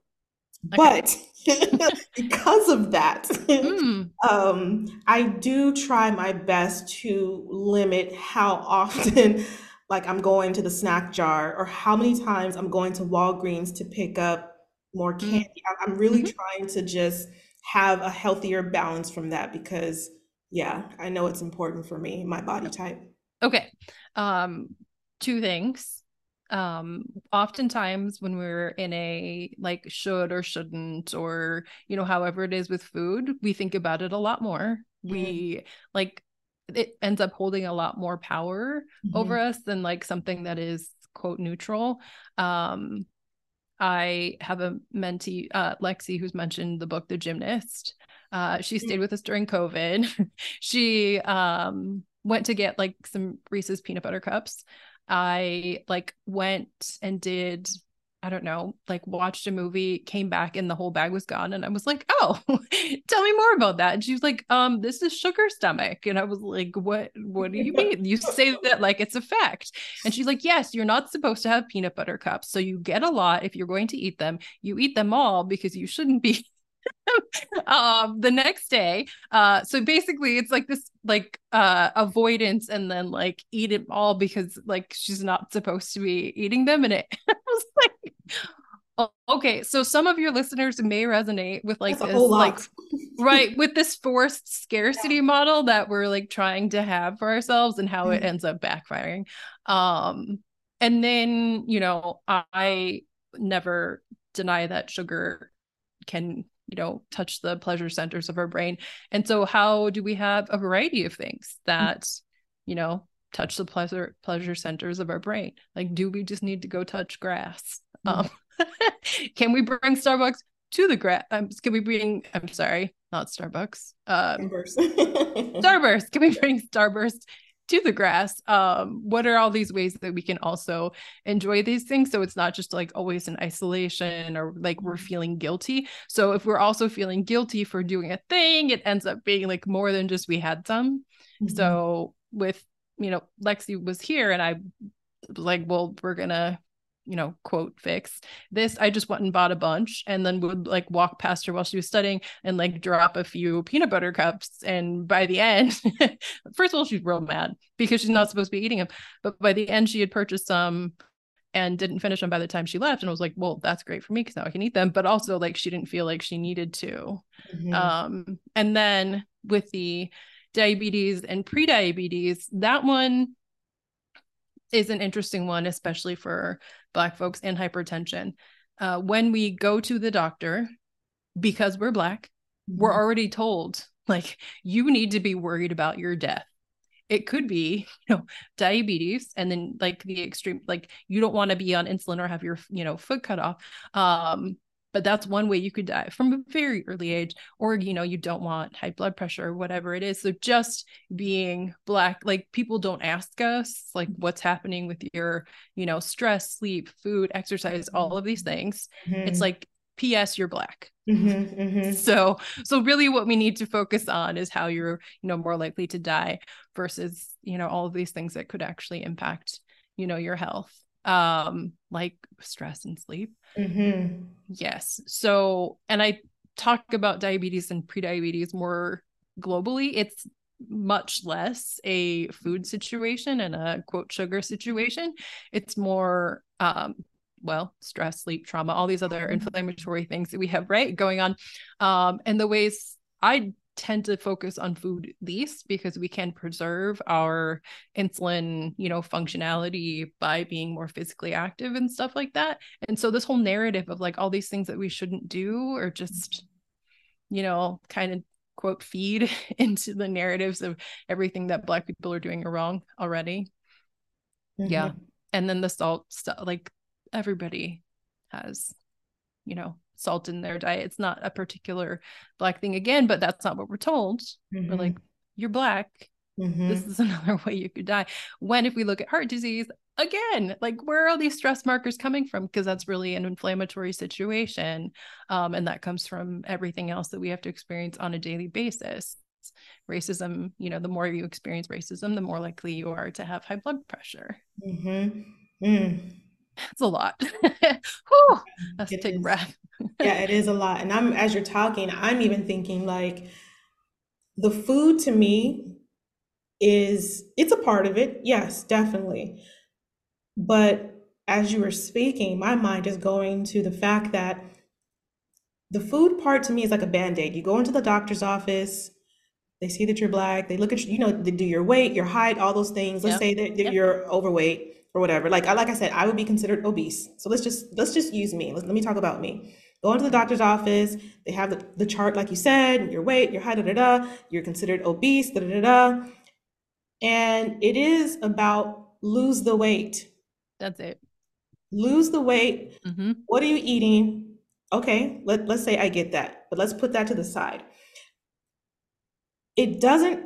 But because of that, mm. um, I do try my best to limit how often, like, I'm going to the snack jar or how many times I'm going to Walgreens to pick up more mm. candy. Mm. I'm really mm-hmm. trying to just have a healthier balance from that because, yeah, I know it's important for me, my body type. Okay. Um, two things um oftentimes when we're in a like should or shouldn't or you know however it is with food we think about it a lot more. Mm-hmm. we like it ends up holding a lot more power mm-hmm. over us than like something that is quote neutral. Um i have a mentee uh lexi who's mentioned the book the gymnast. Uh she stayed with us during covid. She um went to get like some reese's peanut butter cups I like went and did I don't know, like watched a movie, came back and the whole bag was gone. And I was like, oh, tell me more about that. And she was like, um, this is sugar stomach. And I was like, what, what do you mean? You say that like it's a fact. And she's like, yes, you're not supposed to have peanut butter cups. So you get a lot if you're going to eat them. You eat them all because you shouldn't be um the next day uh so basically it's like this like uh avoidance and then like eat it all because like she's not supposed to be eating them and it was like oh, okay so some of your listeners may resonate with like That's this like right with this forced scarcity yeah. model that we're like trying to have for ourselves and how mm-hmm. it ends up backfiring um and then you know i never deny that sugar can you know touch the pleasure centers of our brain. And so how do we have a variety of things that you know touch the pleasure pleasure centers of our brain? Like do we just need to go touch grass? Mm-hmm. um can we bring starbucks to the grass um, can we bring i'm sorry not starbucks uh starburst. Can we bring starburst to the grass um what are all these ways that we can also enjoy these things so it's not just like always in isolation or like we're mm-hmm. feeling guilty so if we're also feeling guilty for doing a thing it ends up being like more than just we had some mm-hmm. so with you know lexi was here and i was like well we're gonna you know, quote fix. This I just went and bought a bunch and then would like walk past her while she was studying and like drop a few peanut butter cups. And by the end, first of all, she's real mad because she's not supposed to be eating them. But by the end, she had purchased some and didn't finish them by the time she left. And I was like, well, that's great for me because now I can eat them. But also like she didn't feel like she needed to. Mm-hmm. Um, and then with the diabetes and pre-diabetes, that one is an interesting one, especially for Black folks and hypertension. Uh, when we go to the doctor, because we're Black, mm-hmm. we're already told, like, you need to be worried about your death. It could be, you know, diabetes, and then like the extreme, like you don't want to be on insulin or have your, you know, foot cut off. Um, but that's one way you could die from a very early age or you know you don't want high blood pressure or whatever it is. So just being black like people don't ask us like what's happening with your you know stress sleep food exercise all of these things. Mm-hmm. it's like ps you're black. Mm-hmm, mm-hmm. so so really what we need to focus on is how you're you know more likely to die versus you know all of these things that could actually impact you know your health um like stress and sleep. Mm-hmm. yes. So and i talk about diabetes and prediabetes more globally. It's much less a food situation and a quote sugar situation. It's more um well stress sleep trauma all these other mm-hmm. inflammatory things that we have right going on. Um and the ways i tend to focus on food least because we can preserve our insulin, you know, functionality by being more physically active and stuff like that. And so this whole narrative of like all these things that we shouldn't do or just, you know, kind of quote feed into the narratives of everything that black people are doing are wrong already. Mm-hmm. Yeah. And then the salt stuff like everybody has, you know, salt in their diet. It's not a particular black thing again, but that's not what we're told. Mm-hmm. We're like, you're black. Mm-hmm. This is another way you could die. When if we look at heart disease, again, like where are these stress markers coming from? Because that's really an inflammatory situation. Um, and that comes from everything else that we have to experience on a daily basis. Racism, you know, the more you experience racism, the more likely you are to have high blood pressure. Mm-hmm. Mm. It's a lot. Whew, let's take a breath yeah, it is a lot. And I'm as you're talking, I'm even thinking like the food to me is it's a part of it. Yes, definitely. But as you were speaking, my mind is going to the fact that the food part to me is like a band-aid. You go into the doctor's office, they see that you're black, they look at you, you know, they do your weight, your height, all those things. Let's yep. say that, that yep. you're overweight or whatever. Like I like I said, I would be considered obese. So let's just let's just use me. Let's, let me talk about me. Go into the doctor's office. They have the, the chart, like you said, your weight, your height, da, da, da. You're considered obese, da, da, da, da. And it is about lose the weight. That's it. Lose the weight. Mm-hmm. What are you eating? Okay, let, let's say I get that, but let's put that to the side. It doesn't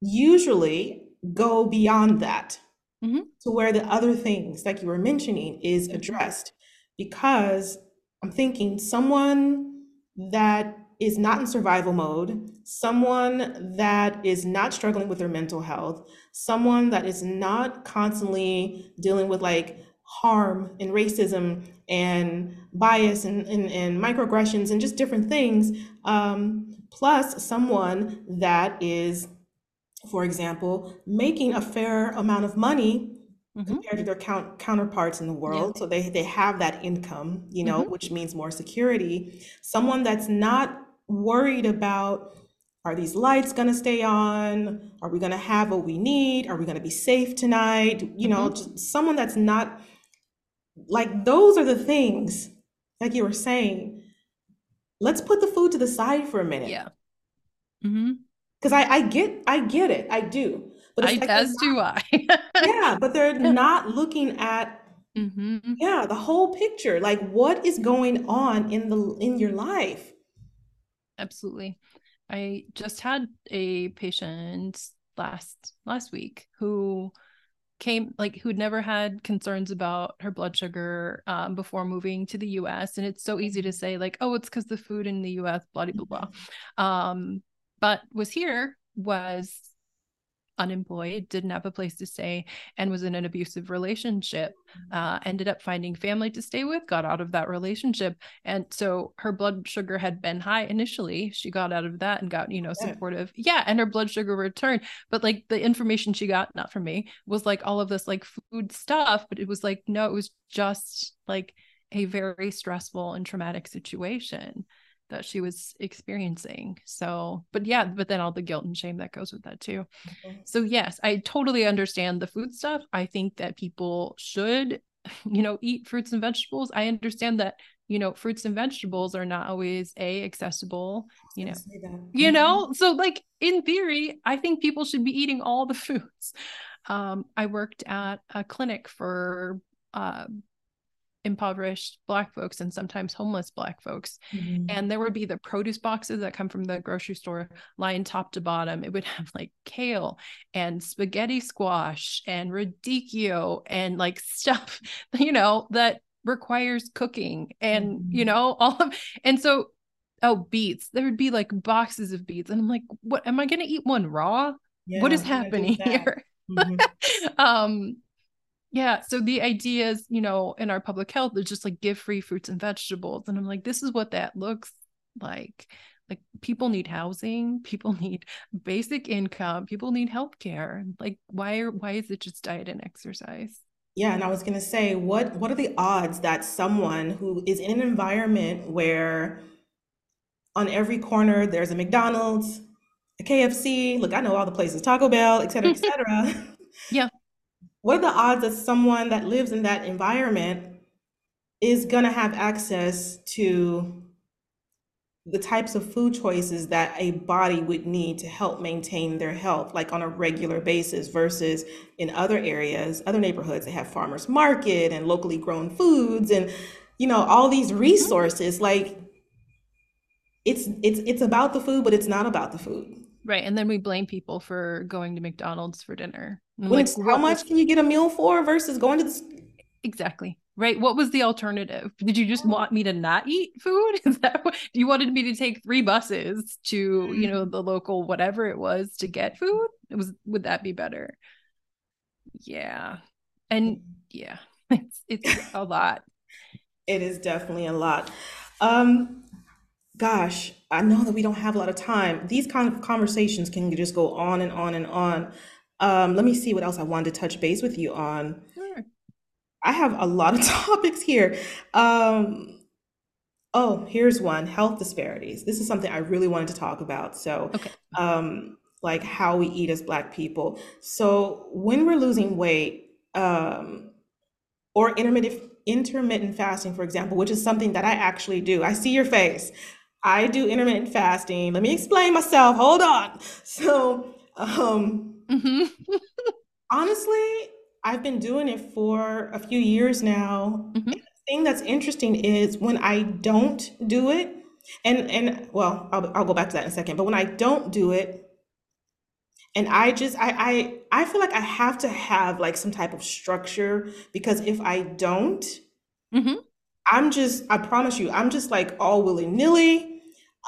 usually go beyond that mm-hmm. to where the other things, like you were mentioning, is addressed because I'm thinking someone that is not in survival mode, someone that is not struggling with their mental health, someone that is not constantly dealing with like harm and racism and bias and, and, and microaggressions and just different things, um, plus someone that is, for example, making a fair amount of money mm-hmm. compared to their count, counterparts in the world. Yeah. So they, they have that income, you know, mm-hmm. which means more security. Someone that's not worried about are these lights going to stay on? Are we going to have what we need? Are we going to be safe tonight? You know, mm-hmm. someone that's not like those are the things, like you were saying. Let's put the food to the side for a minute. Yeah. Mm-hmm. Because I, I get I get it. I do. But I, like as do I. yeah, but they're not looking at mm-hmm. yeah the whole picture. Like what is going on in the in your life? Absolutely. I just had a patient last last week who came like who'd never had concerns about her blood sugar um, before moving to the US. And it's so easy to say, like, oh, it's because the food in the US, blah, blah, blah. Mm-hmm. Um, but was here, was unemployed, didn't have a place to stay, and was in an abusive relationship. Mm-hmm. Uh, ended up finding family to stay with, got out of that relationship. And so her blood sugar had been high initially. She got out of that and got, you know, supportive. Yeah. And her blood sugar returned. But like the information she got, not from me, was like all of this like food stuff. But it was like, no, it was just like a very stressful and traumatic situation that she was experiencing. So, but yeah, but then all the guilt and shame that goes with that too. Mm-hmm. So, yes, I totally understand the food stuff. I think that people should, you know, eat fruits and vegetables. I understand that, you know, fruits and vegetables are not always a accessible, you know, you mm-hmm. know, so like in theory, I think people should be eating all the foods. Um, I worked at a clinic for uh, impoverished black folks and sometimes homeless black folks. Mm-hmm. and there would be the produce boxes that come from the grocery store lined top to bottom. It would have like kale and spaghetti squash and radicchio and like stuff you know that requires cooking and mm-hmm. you know all of and so oh beets. There would be like boxes of beets. And i'm like what? Am i going to eat one raw? Yeah, what is happening here? Mm-hmm. um yeah. So the idea is, you know, in our public health is just like give free fruits and vegetables. And I'm like, this is what that looks like. Like people need housing, people need basic income, people need health care. Like why are why is it just diet and exercise? Yeah, and I was gonna say, what what are the odds that someone who is in an environment where on every corner there's a McDonald's, a KFC, look, I know all the places, Taco Bell, et cetera, et cetera. yeah what are the odds that someone that lives in that environment is going to have access to the types of food choices that a body would need to help maintain their health like on a regular basis versus in other areas other neighborhoods they have farmers market and locally grown foods and you know all these mm-hmm. resources like it's it's it's about the food but it's not about the food Right. And then we blame people for going to McDonald's for dinner. Like, how much can you get a meal for versus going to the Exactly. Right. What was the alternative? Did you just want me to not eat food? Is that what you wanted me to take three buses to, you know, the local whatever it was to get food? It was would that be better? Yeah. And yeah, it's it's a lot. It is definitely a lot. Um gosh, I know that we don't have a lot of time. These kind of conversations can just go on and on and on. Um, let me see what else I wanted to touch base with you on. Sure. I have a lot of topics here. Um, oh, here's one health disparities. This is something I really wanted to talk about. So, okay. um, like how we eat as Black people. So, when we're losing weight, um, or intermittent intermittent fasting, for example, which is something that I actually do. I see your face. I do intermittent fasting. Let me explain myself. Hold on. So, um, mm-hmm. honestly, I've been doing it for a few years now. Mm-hmm. the thing that's interesting is when I don't do it, and and well, I'll, I'll go back to that in a second. But when I don't do it, and I just I I I feel like I have to have like some type of structure because if I don't, mm-hmm. I'm just I promise you, I'm just like all willy nilly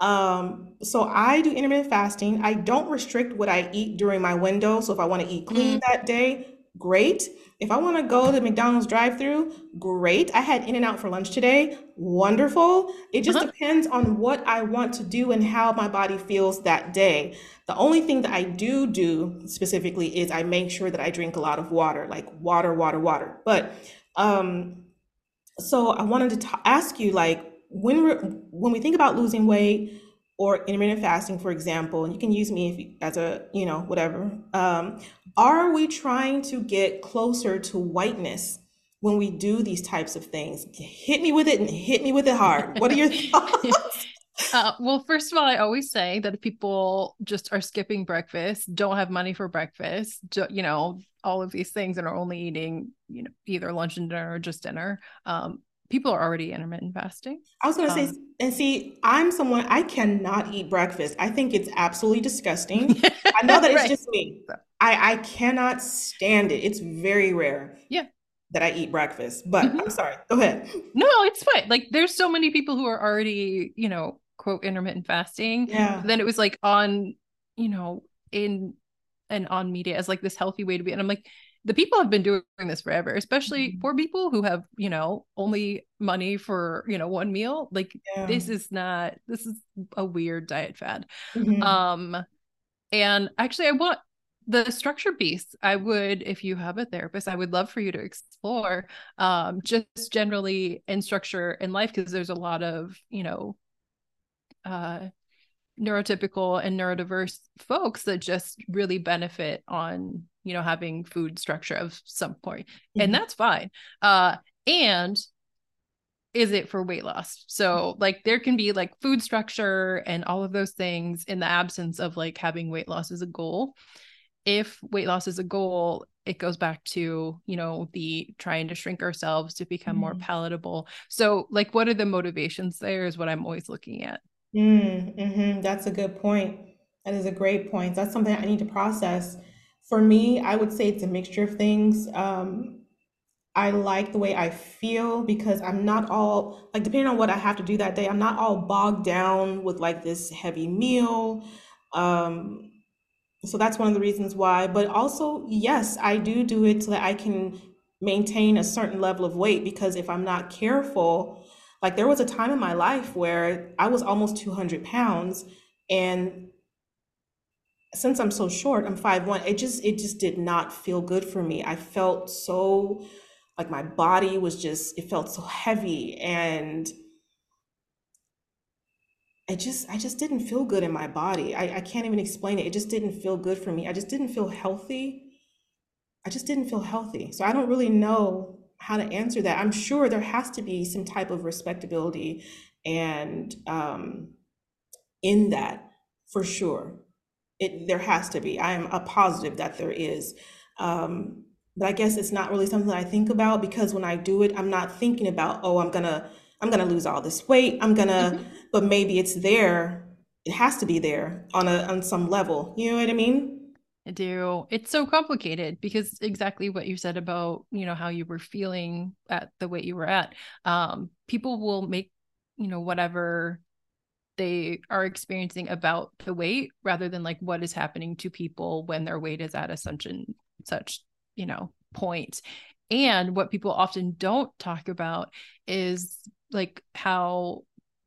um, so I do intermittent fasting. I don't restrict what I eat during my window. So if I want to eat clean mm-hmm. that day, great. If I want to go to McDonald's drive-through, great. I had In-N-Out for lunch today. Wonderful. It just uh-huh. depends on what I want to do and how my body feels that day. The only thing that I do do specifically is I make sure that I drink a lot of water, like water, water, water. But um so I wanted to t- ask you like when we're when we think about losing weight or intermittent fasting, for example, and you can use me if you, as a you know whatever. Um, are we trying to get closer to whiteness when we do these types of things? Hit me with it and hit me with it hard. What are your thoughts? Uh, well, first of all, I always say that if people just are skipping breakfast, don't have money for breakfast, you know, all of these things, and are only eating, you know, either lunch and dinner or just dinner, um, people are already intermittent fasting. I was going to um, say, and see, I'm someone I cannot eat breakfast. I think it's absolutely disgusting. I know that it's right. just me. I I cannot stand it. It's very rare. Yeah. That I eat breakfast, but mm-hmm. I'm sorry. Go ahead. No, it's fine. Like, there's so many people who are already, you know, quote intermittent fasting. Yeah. Then it was like on, you know, in and on media as like this healthy way to be, and I'm like, the people have been doing this forever, especially mm-hmm. for people who have, you know, only money for, you know, one meal. Like yeah. this is not this is a weird diet fad. Mm-hmm. Um and actually I want the structure piece i would if you have a therapist i would love for you to explore um, just generally in structure in life because there's a lot of you know uh, neurotypical and neurodiverse folks that just really benefit on you know having food structure of some point mm-hmm. and that's fine. Uh and is it for weight loss? So like there can be like food structure and all of those things in the absence of like having weight loss as a goal. If weight loss is a goal it goes back to you know the trying to shrink ourselves to become mm-hmm. more palatable. So like what are the motivations there is what i'm always looking at. Mm, mm-hmm. that's a good point. That is a great point. That's something i need to process for me, I would say it's a mixture of things. Um, I like the way I feel because I'm not all like depending on what I have to do that day, I'm not all bogged down with like this heavy meal. Um, so that's one of the reasons why. But also, yes, I do do it so that I can maintain a certain level of weight because if I'm not careful, like there was a time in my life where I was almost 200 pounds and since I'm so short, I'm five one. It just it just did not feel good for me. I felt so like my body was just it felt so heavy and I just I just didn't feel good in my body. I, I can't even explain it. It just didn't feel good for me. I just didn't feel healthy. I just didn't feel healthy. So I don't really know how to answer that. I'm sure there has to be some type of respectability and um, in that for sure. It, there has to be. I am a positive that there is. Um, but I guess it's not really something that I think about because when I do it, I'm not thinking about, oh, I'm gonna, I'm gonna lose all this weight. I'm gonna, mm-hmm. but maybe it's there. It has to be there on a on some level. You know what I mean? I do. It's so complicated because exactly what you said about, you know, how you were feeling at the weight you were at. Um, people will make, you know, whatever they are experiencing about the weight rather than like what is happening to people when their weight is at a such and such you know point. And what people often don't talk about is like how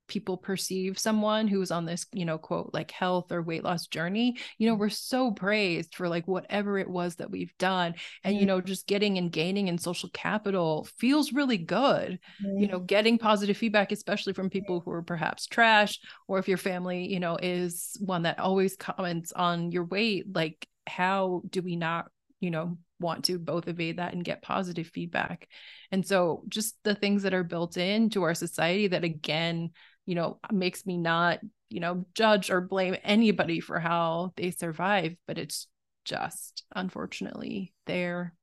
people perceive someone who's on this you know quote like health or weight loss journey you know we're so praised for like whatever it was that we've done and mm-hmm. you know just getting and gaining in social capital feels really good mm-hmm. you know getting positive feedback especially from people who are perhaps trash or if your family you know is one that always comments on your weight like how do we not you know want to both evade that and get positive feedback. And so just the things that are built into our society that again you know, makes me not, you know, judge or blame anybody for how they survive, but it's just unfortunately there.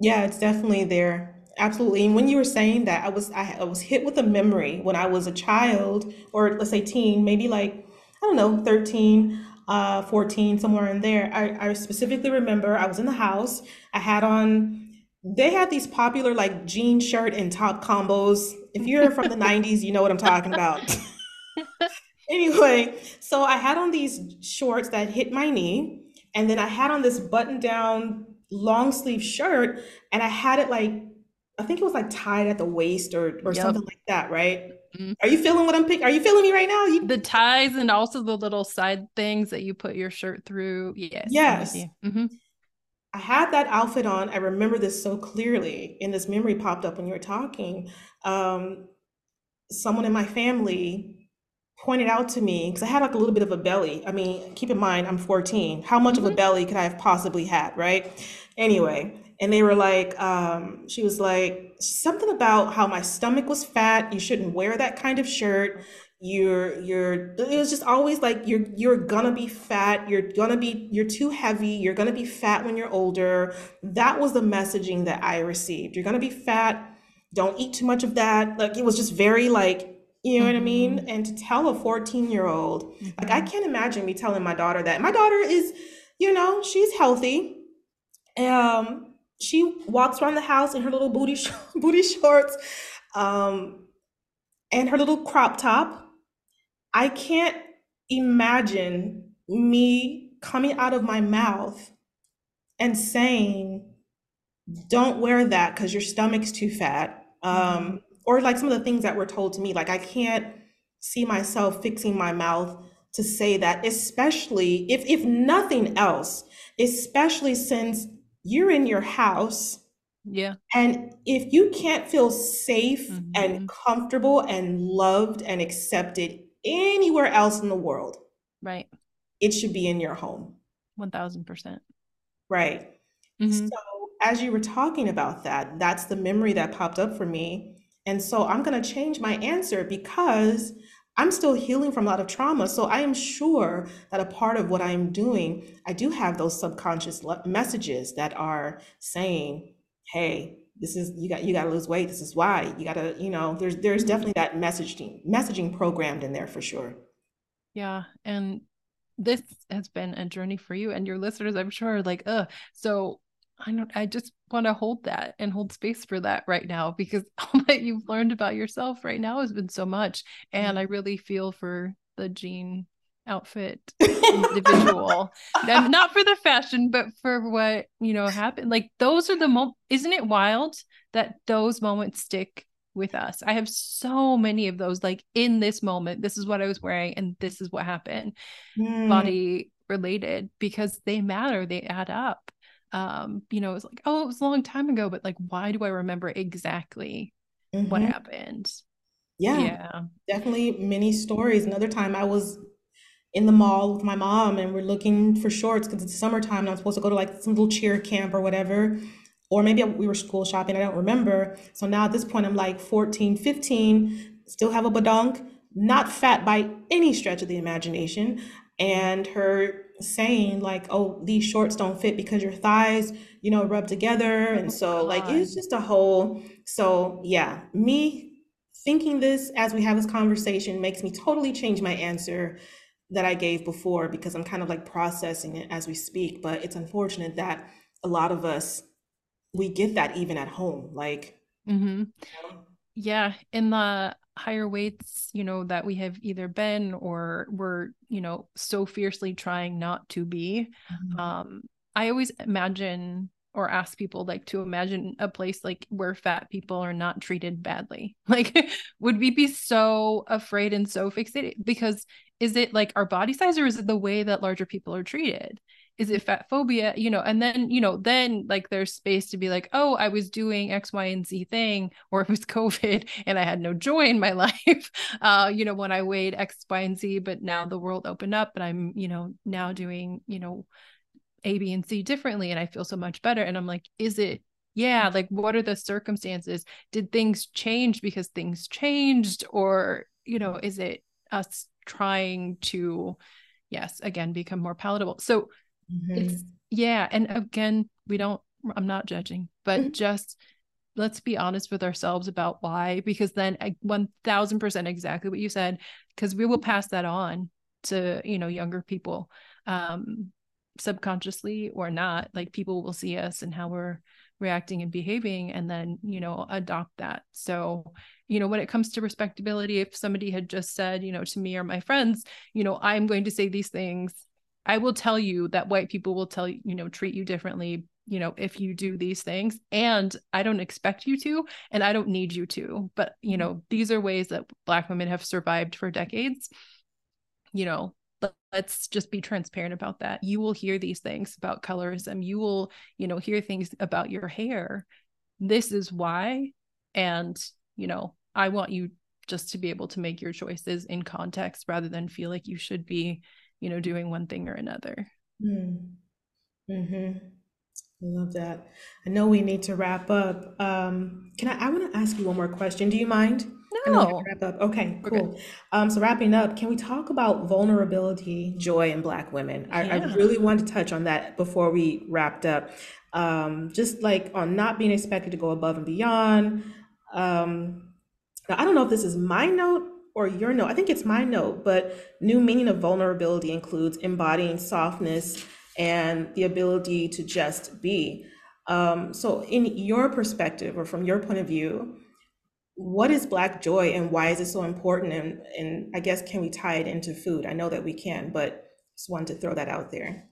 Yeah, it's definitely there. Absolutely. And when you were saying that, I was I, was hit with a memory when I was a child, or let's say teen, maybe like I don't know, 13, uh, 14, somewhere in there. I, I specifically remember I was in the house. I had on they had these popular like jean shirt and top combos. If you're from the 90s, you know what I'm talking about. anyway, so I had on these shorts that hit my knee, and then I had on this button down long sleeve shirt, and I had it like I think it was like tied at the waist or or yep. something like that, right? Mm-hmm. Are you feeling what I'm picking? Are you feeling me right now? You- the ties and also the little side things that you put your shirt through. Yes. Yes. Mm-hmm. I had that outfit on. I remember this so clearly, and this memory popped up when you were talking. Um, someone in my family pointed out to me because I had like a little bit of a belly. I mean, keep in mind, I'm 14. How much mm-hmm. of a mm-hmm. belly could I have possibly had, right? Anyway, and they were like, um, she was like, something about how my stomach was fat. You shouldn't wear that kind of shirt you're you're it was just always like you're you're gonna be fat you're gonna be you're too heavy you're gonna be fat when you're older that was the messaging that i received you're gonna be fat don't eat too much of that. Like it was just very like, you know what I mean? Mhm. And to tell a 14 year old, like I can't imagine me telling my daughter that. My daughter is, you know, she's healthy. Um, she walks around the house in her little booty sh- booty shorts, um, and her little crop top. I can't imagine me coming out of my mouth and saying, "Don't wear that because your stomach's too fat." Um, or like some of the things that were told to me. Like I can't see myself fixing my mouth to say that, especially if if nothing else, especially since you're in your house Yeah. and if you can't feel safe and Mhm. comfortable and loved and accepted anywhere else in the world, Right. it should be in your home, 1000%. right? Mhm. So, as you were talking about that, that's the memory that popped up for me. And so, I'm going to change my answer because I'm still healing from a lot of trauma. So, I am sure that a part of what I'm doing, I do have those subconscious messages that are saying, "Hey, this is you got you got to lose weight. This is why. You got to, you know, there's there's Mhm. definitely that messaging messaging programmed in there for sure." Yeah. And this has been a journey for you and your listeners, I'm sure, are like, uh, so I don't I just want to hold that and hold space for that right now because all that you've learned about yourself right now has been so much. And I really feel for the jean outfit individual not for the fashion, but for what, you know, happened. Like those are the mo isn't it wild that those moments stick with us? I have so many of those, like in this moment, this is what I was wearing and this is what happened, Mm, body related, because they matter, they add up. Um, you know, it's like, oh, it was a long time ago, but like, why do I remember exactly what mhm. happened? Yeah, Yeah. definitely many stories. Another time I was in the mall with my mom and we're looking for shorts because it's summertime and I'm supposed to go to like some little cheer camp or whatever. Or maybe we were school shopping, I don't remember. So now at this point, I'm like 14, 15, still have a badonk, not fat by any stretch of the imagination. And her saying, like, oh, these shorts don't fit because your thighs, you know, rub together. Oh and Oh so, like, it's just a whole. So, yeah, me thinking this as we have this conversation makes me totally change my answer that I gave before because I'm kind of like processing it as we speak. But it's unfortunate that a lot of us we get that even at home. Like, hmm you know, Yeah, in the higher weights, you know, that we have either been or we're, you know, so fiercely trying not to be. Mhm. Um, I always imagine or ask people like to imagine a place like where fat people are not treated badly. Like, would we be so afraid and so fixated? Because is it like our body size or is it the way that larger people are treated? Is it fat phobia? You know, and then, you know, then like there's space to be like, oh, I was doing X, Y, and Z thing, or it was COVID and I had no joy in my life. Uh, you know, when I weighed X, Y, and Z, but now the world opened up and I'm, you know, now doing, you know, A, B, and C differently and I feel so much better. And I'm like, is it, yeah, like what are the circumstances? Did things change because things changed? Or, you know, is it us trying to, yes, again, become more palatable? So it's, Mhm. yeah. And again, we don't, I'm not judging, but Mhm. just let's be honest with ourselves about why, because then 1000% exactly what you said, because we will pass that on to, you know, younger people. Um, subconsciously or not like people will see us and how we're reacting and behaving and then you know adopt that. So you know when it comes to respectability if somebody had just said you know to me or my friends you know i'm going to say these things i will tell you that white people will tell you you know treat you differently you know if you do these things. And i don't expect you to and i don't need you to. But you mm-hmm. know these are ways that black women have survived for decades. You know let's just be transparent about that you will hear these things about colorism you will you know hear things about your hair this is why and you know i want you just to be able to make your choices in context rather than feel like you should be you know doing one thing or another Mm. Mhm. I love that. I know we need to wrap up. Um, can I, I want to ask you one more question. Do you mind? I know we have to no wrap up. Okay, we're good cool. Um, so wrapping up, can we talk about vulnerability, joy in Black women? I, I really wanted to touch on that before we wrapped up. Um, just like on not being expected to go above and beyond, Um, now, I don't know if this is my note or your note. I think it's my note, but new meaning of vulnerability includes embodying softness and the ability to just be. Um, so, in your perspective or from your point of view, what is Black joy and why is it so important? And, and I guess, can we tie it into food? I know that we can, but just wanted to throw that out there.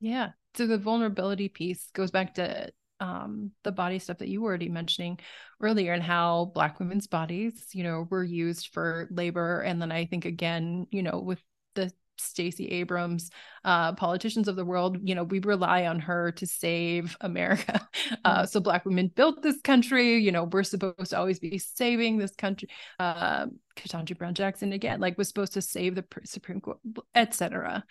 Yeah. So the vulnerability piece goes back to um, the body stuff that you were already mentioning earlier and how Black women's bodies, you know, were used for labor. And then I think, again, you know, with the Stacey Abrams, uh, politicians of the world, you know, we rely on her to save America. Uh, so Black women built this country. You know, we're supposed to always be saving this country. Uh, Ketanji Brown Jackson again, like was supposed to save the Supreme Court, etc.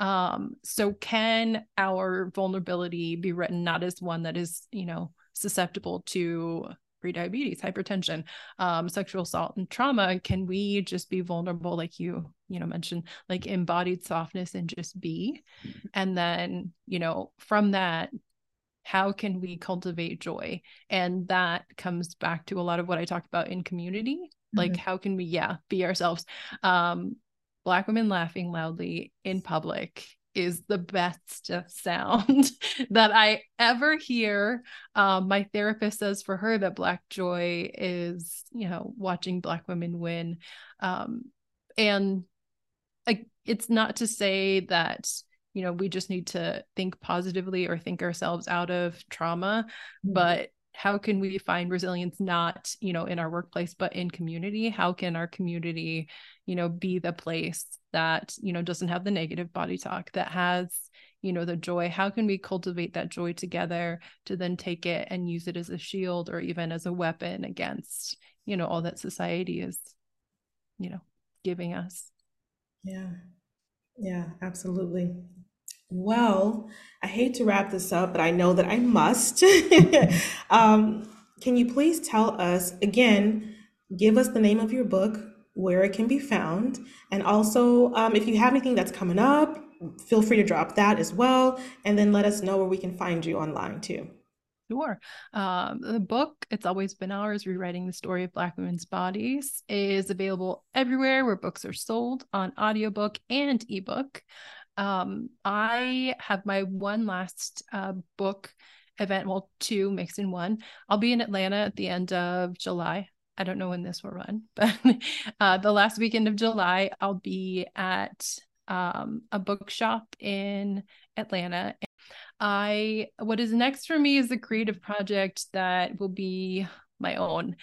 Um, so can our vulnerability be written not as one that is, you know, susceptible to prediabetes, hypertension, um, sexual assault, and trauma, can we just be vulnerable, like you, you know, mentioned, like embodied softness and just be? And then, you know, from that, how can we cultivate joy? And that comes back to a lot of what I talked about in community. Mm-hmm. Like, how can we, yeah, be ourselves? Um, Black women laughing loudly in public is the best sound that I ever hear. Um, my therapist says for her that Black joy is, you know, watching Black women win. Um, and like, it's not to say that, you know, we just need to think positively or think ourselves out of trauma, mm-hmm. but how can we find resilience not you know in our workplace but in community? How can our community you know be the place that you know doesn't have the negative body talk that has you know the joy? How can we cultivate that joy together to then take it and use it as a shield or even as a weapon against you know all that society is you know giving us? Yeah. Yeah absolutely well, I hate to wrap this up, but I know that I must. um, can you please tell us again, give us the name of your book, where it can be found, and also um, if you have anything that's coming up, feel free to drop that as well, and then let us know where we can find you online too. Sure. Um, the book, It's Always Been Ours Rewriting the Story of Black Women's Bodies, is available everywhere where books are sold on audiobook and ebook um, I have my one last uh, book event, well, two mixed in one. I'll be in Atlanta at the end of July. I don't know when this will run, but uh, the last weekend of July, I'll be at um, a bookshop in Atlanta. I what is next for me is a creative project that will be my own.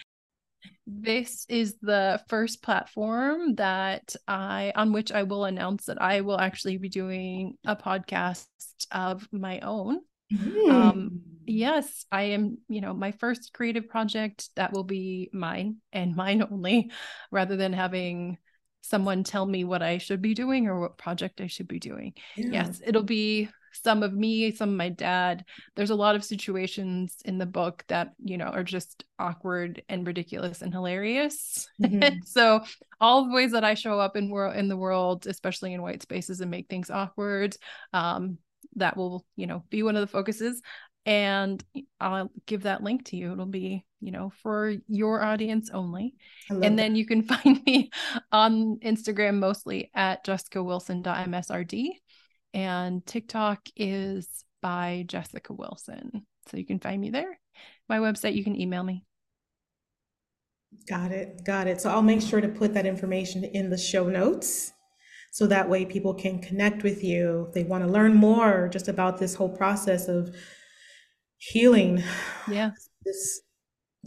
This is the first platform that I on which I will announce that I will actually be doing a podcast of my own. Mm. Um, yes, I am, you know, my first creative project that will be mine and mine only, rather than having someone tell me what I should be doing or what project I should be doing. Yeah. Yes, it'll be some of me, some of my dad. There's a lot of situations in the book that, you know, are just awkward and ridiculous and hilarious. Mm-hmm. so all the ways that I show up in world in the world, especially in white spaces and make things awkward, um, that will, you know, be one of the focuses. And I'll give that link to you. It'll be, you know, for your audience only. And that. then you can find me on Instagram mostly at jessicawilson.msrd and TikTok is by Jessica Wilson. So you can find me there. My website, you can email me. Got it. Got it. So I'll make sure to put that information in the show notes so that way people can connect with you if they want to learn more just about this whole process of healing. Yeah. This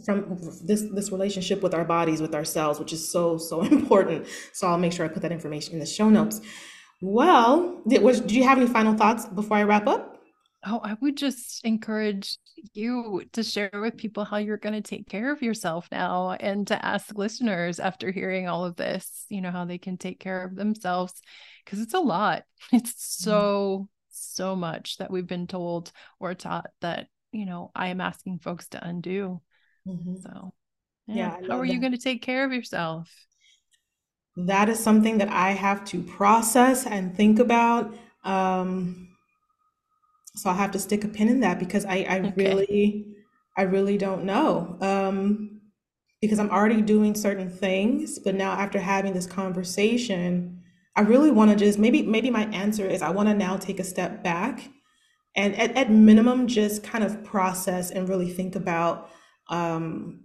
from this this relationship with our bodies with ourselves which is so so important so i'll make sure i put that information in the show notes well, did, was, do you have any final thoughts before I wrap up? Oh, I would just encourage you to share with people how you're going to take care of yourself now and to ask listeners after hearing all of this, you know, how they can take care of themselves because it's a lot. It's mm-hmm. so, so much that we've been told or taught that, you know, I am asking folks to undo. Mm-hmm. So, yeah. yeah how are that. you going to take care of yourself? That is something that I have to process and think about. Um, so I'll have to stick a pin in that because I, I okay. really, I really don't know. Um, because I'm already doing certain things. But now, after having this conversation, I really want to just maybe maybe my answer is I want to now take a step back and at, at minimum just kind of process and really think about um,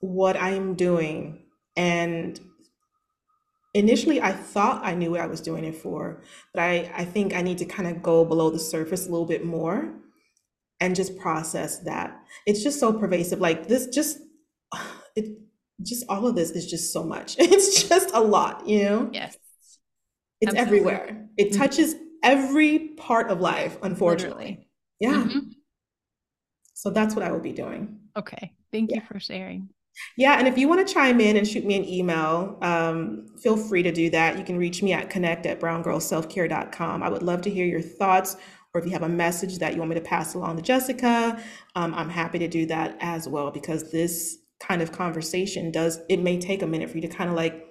what I'm doing. And initially, I thought I knew what I was doing it for, but I, I think I need to kind of go below the surface a little bit more and just process that. It's just so pervasive. Like this, just it, just all of this is just so much. It's just a lot, you know. Yes. It's Absolutely. everywhere. It mm-hmm. touches every part of life, unfortunately. Literally. Yeah. Mm-hmm. So that's what I will be doing. Okay. Thank yeah. you for sharing. Yeah, and if you want to chime in and shoot me an email, um, feel free to do that. You can reach me at connect at browngirlselfcare.com. I would love to hear your thoughts, or if you have a message that you want me to pass along to Jessica, um, I'm happy to do that as well because this kind of conversation does, it may take a minute for you to kind of like,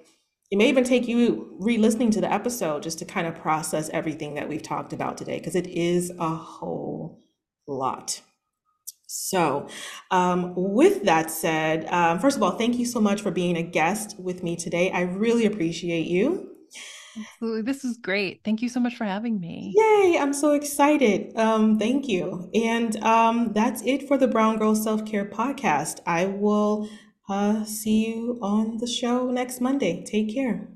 it may even take you re listening to the episode just to kind of process everything that we've talked about today because it is a whole lot. So, um, with that said, um, first of all, thank you so much for being a guest with me today. I really appreciate you. Absolutely. This is great. Thank you so much for having me. Yay. I'm so excited. Um, thank you. And um, that's it for the Brown Girl Self Care Podcast. I will uh, see you on the show next Monday. Take care.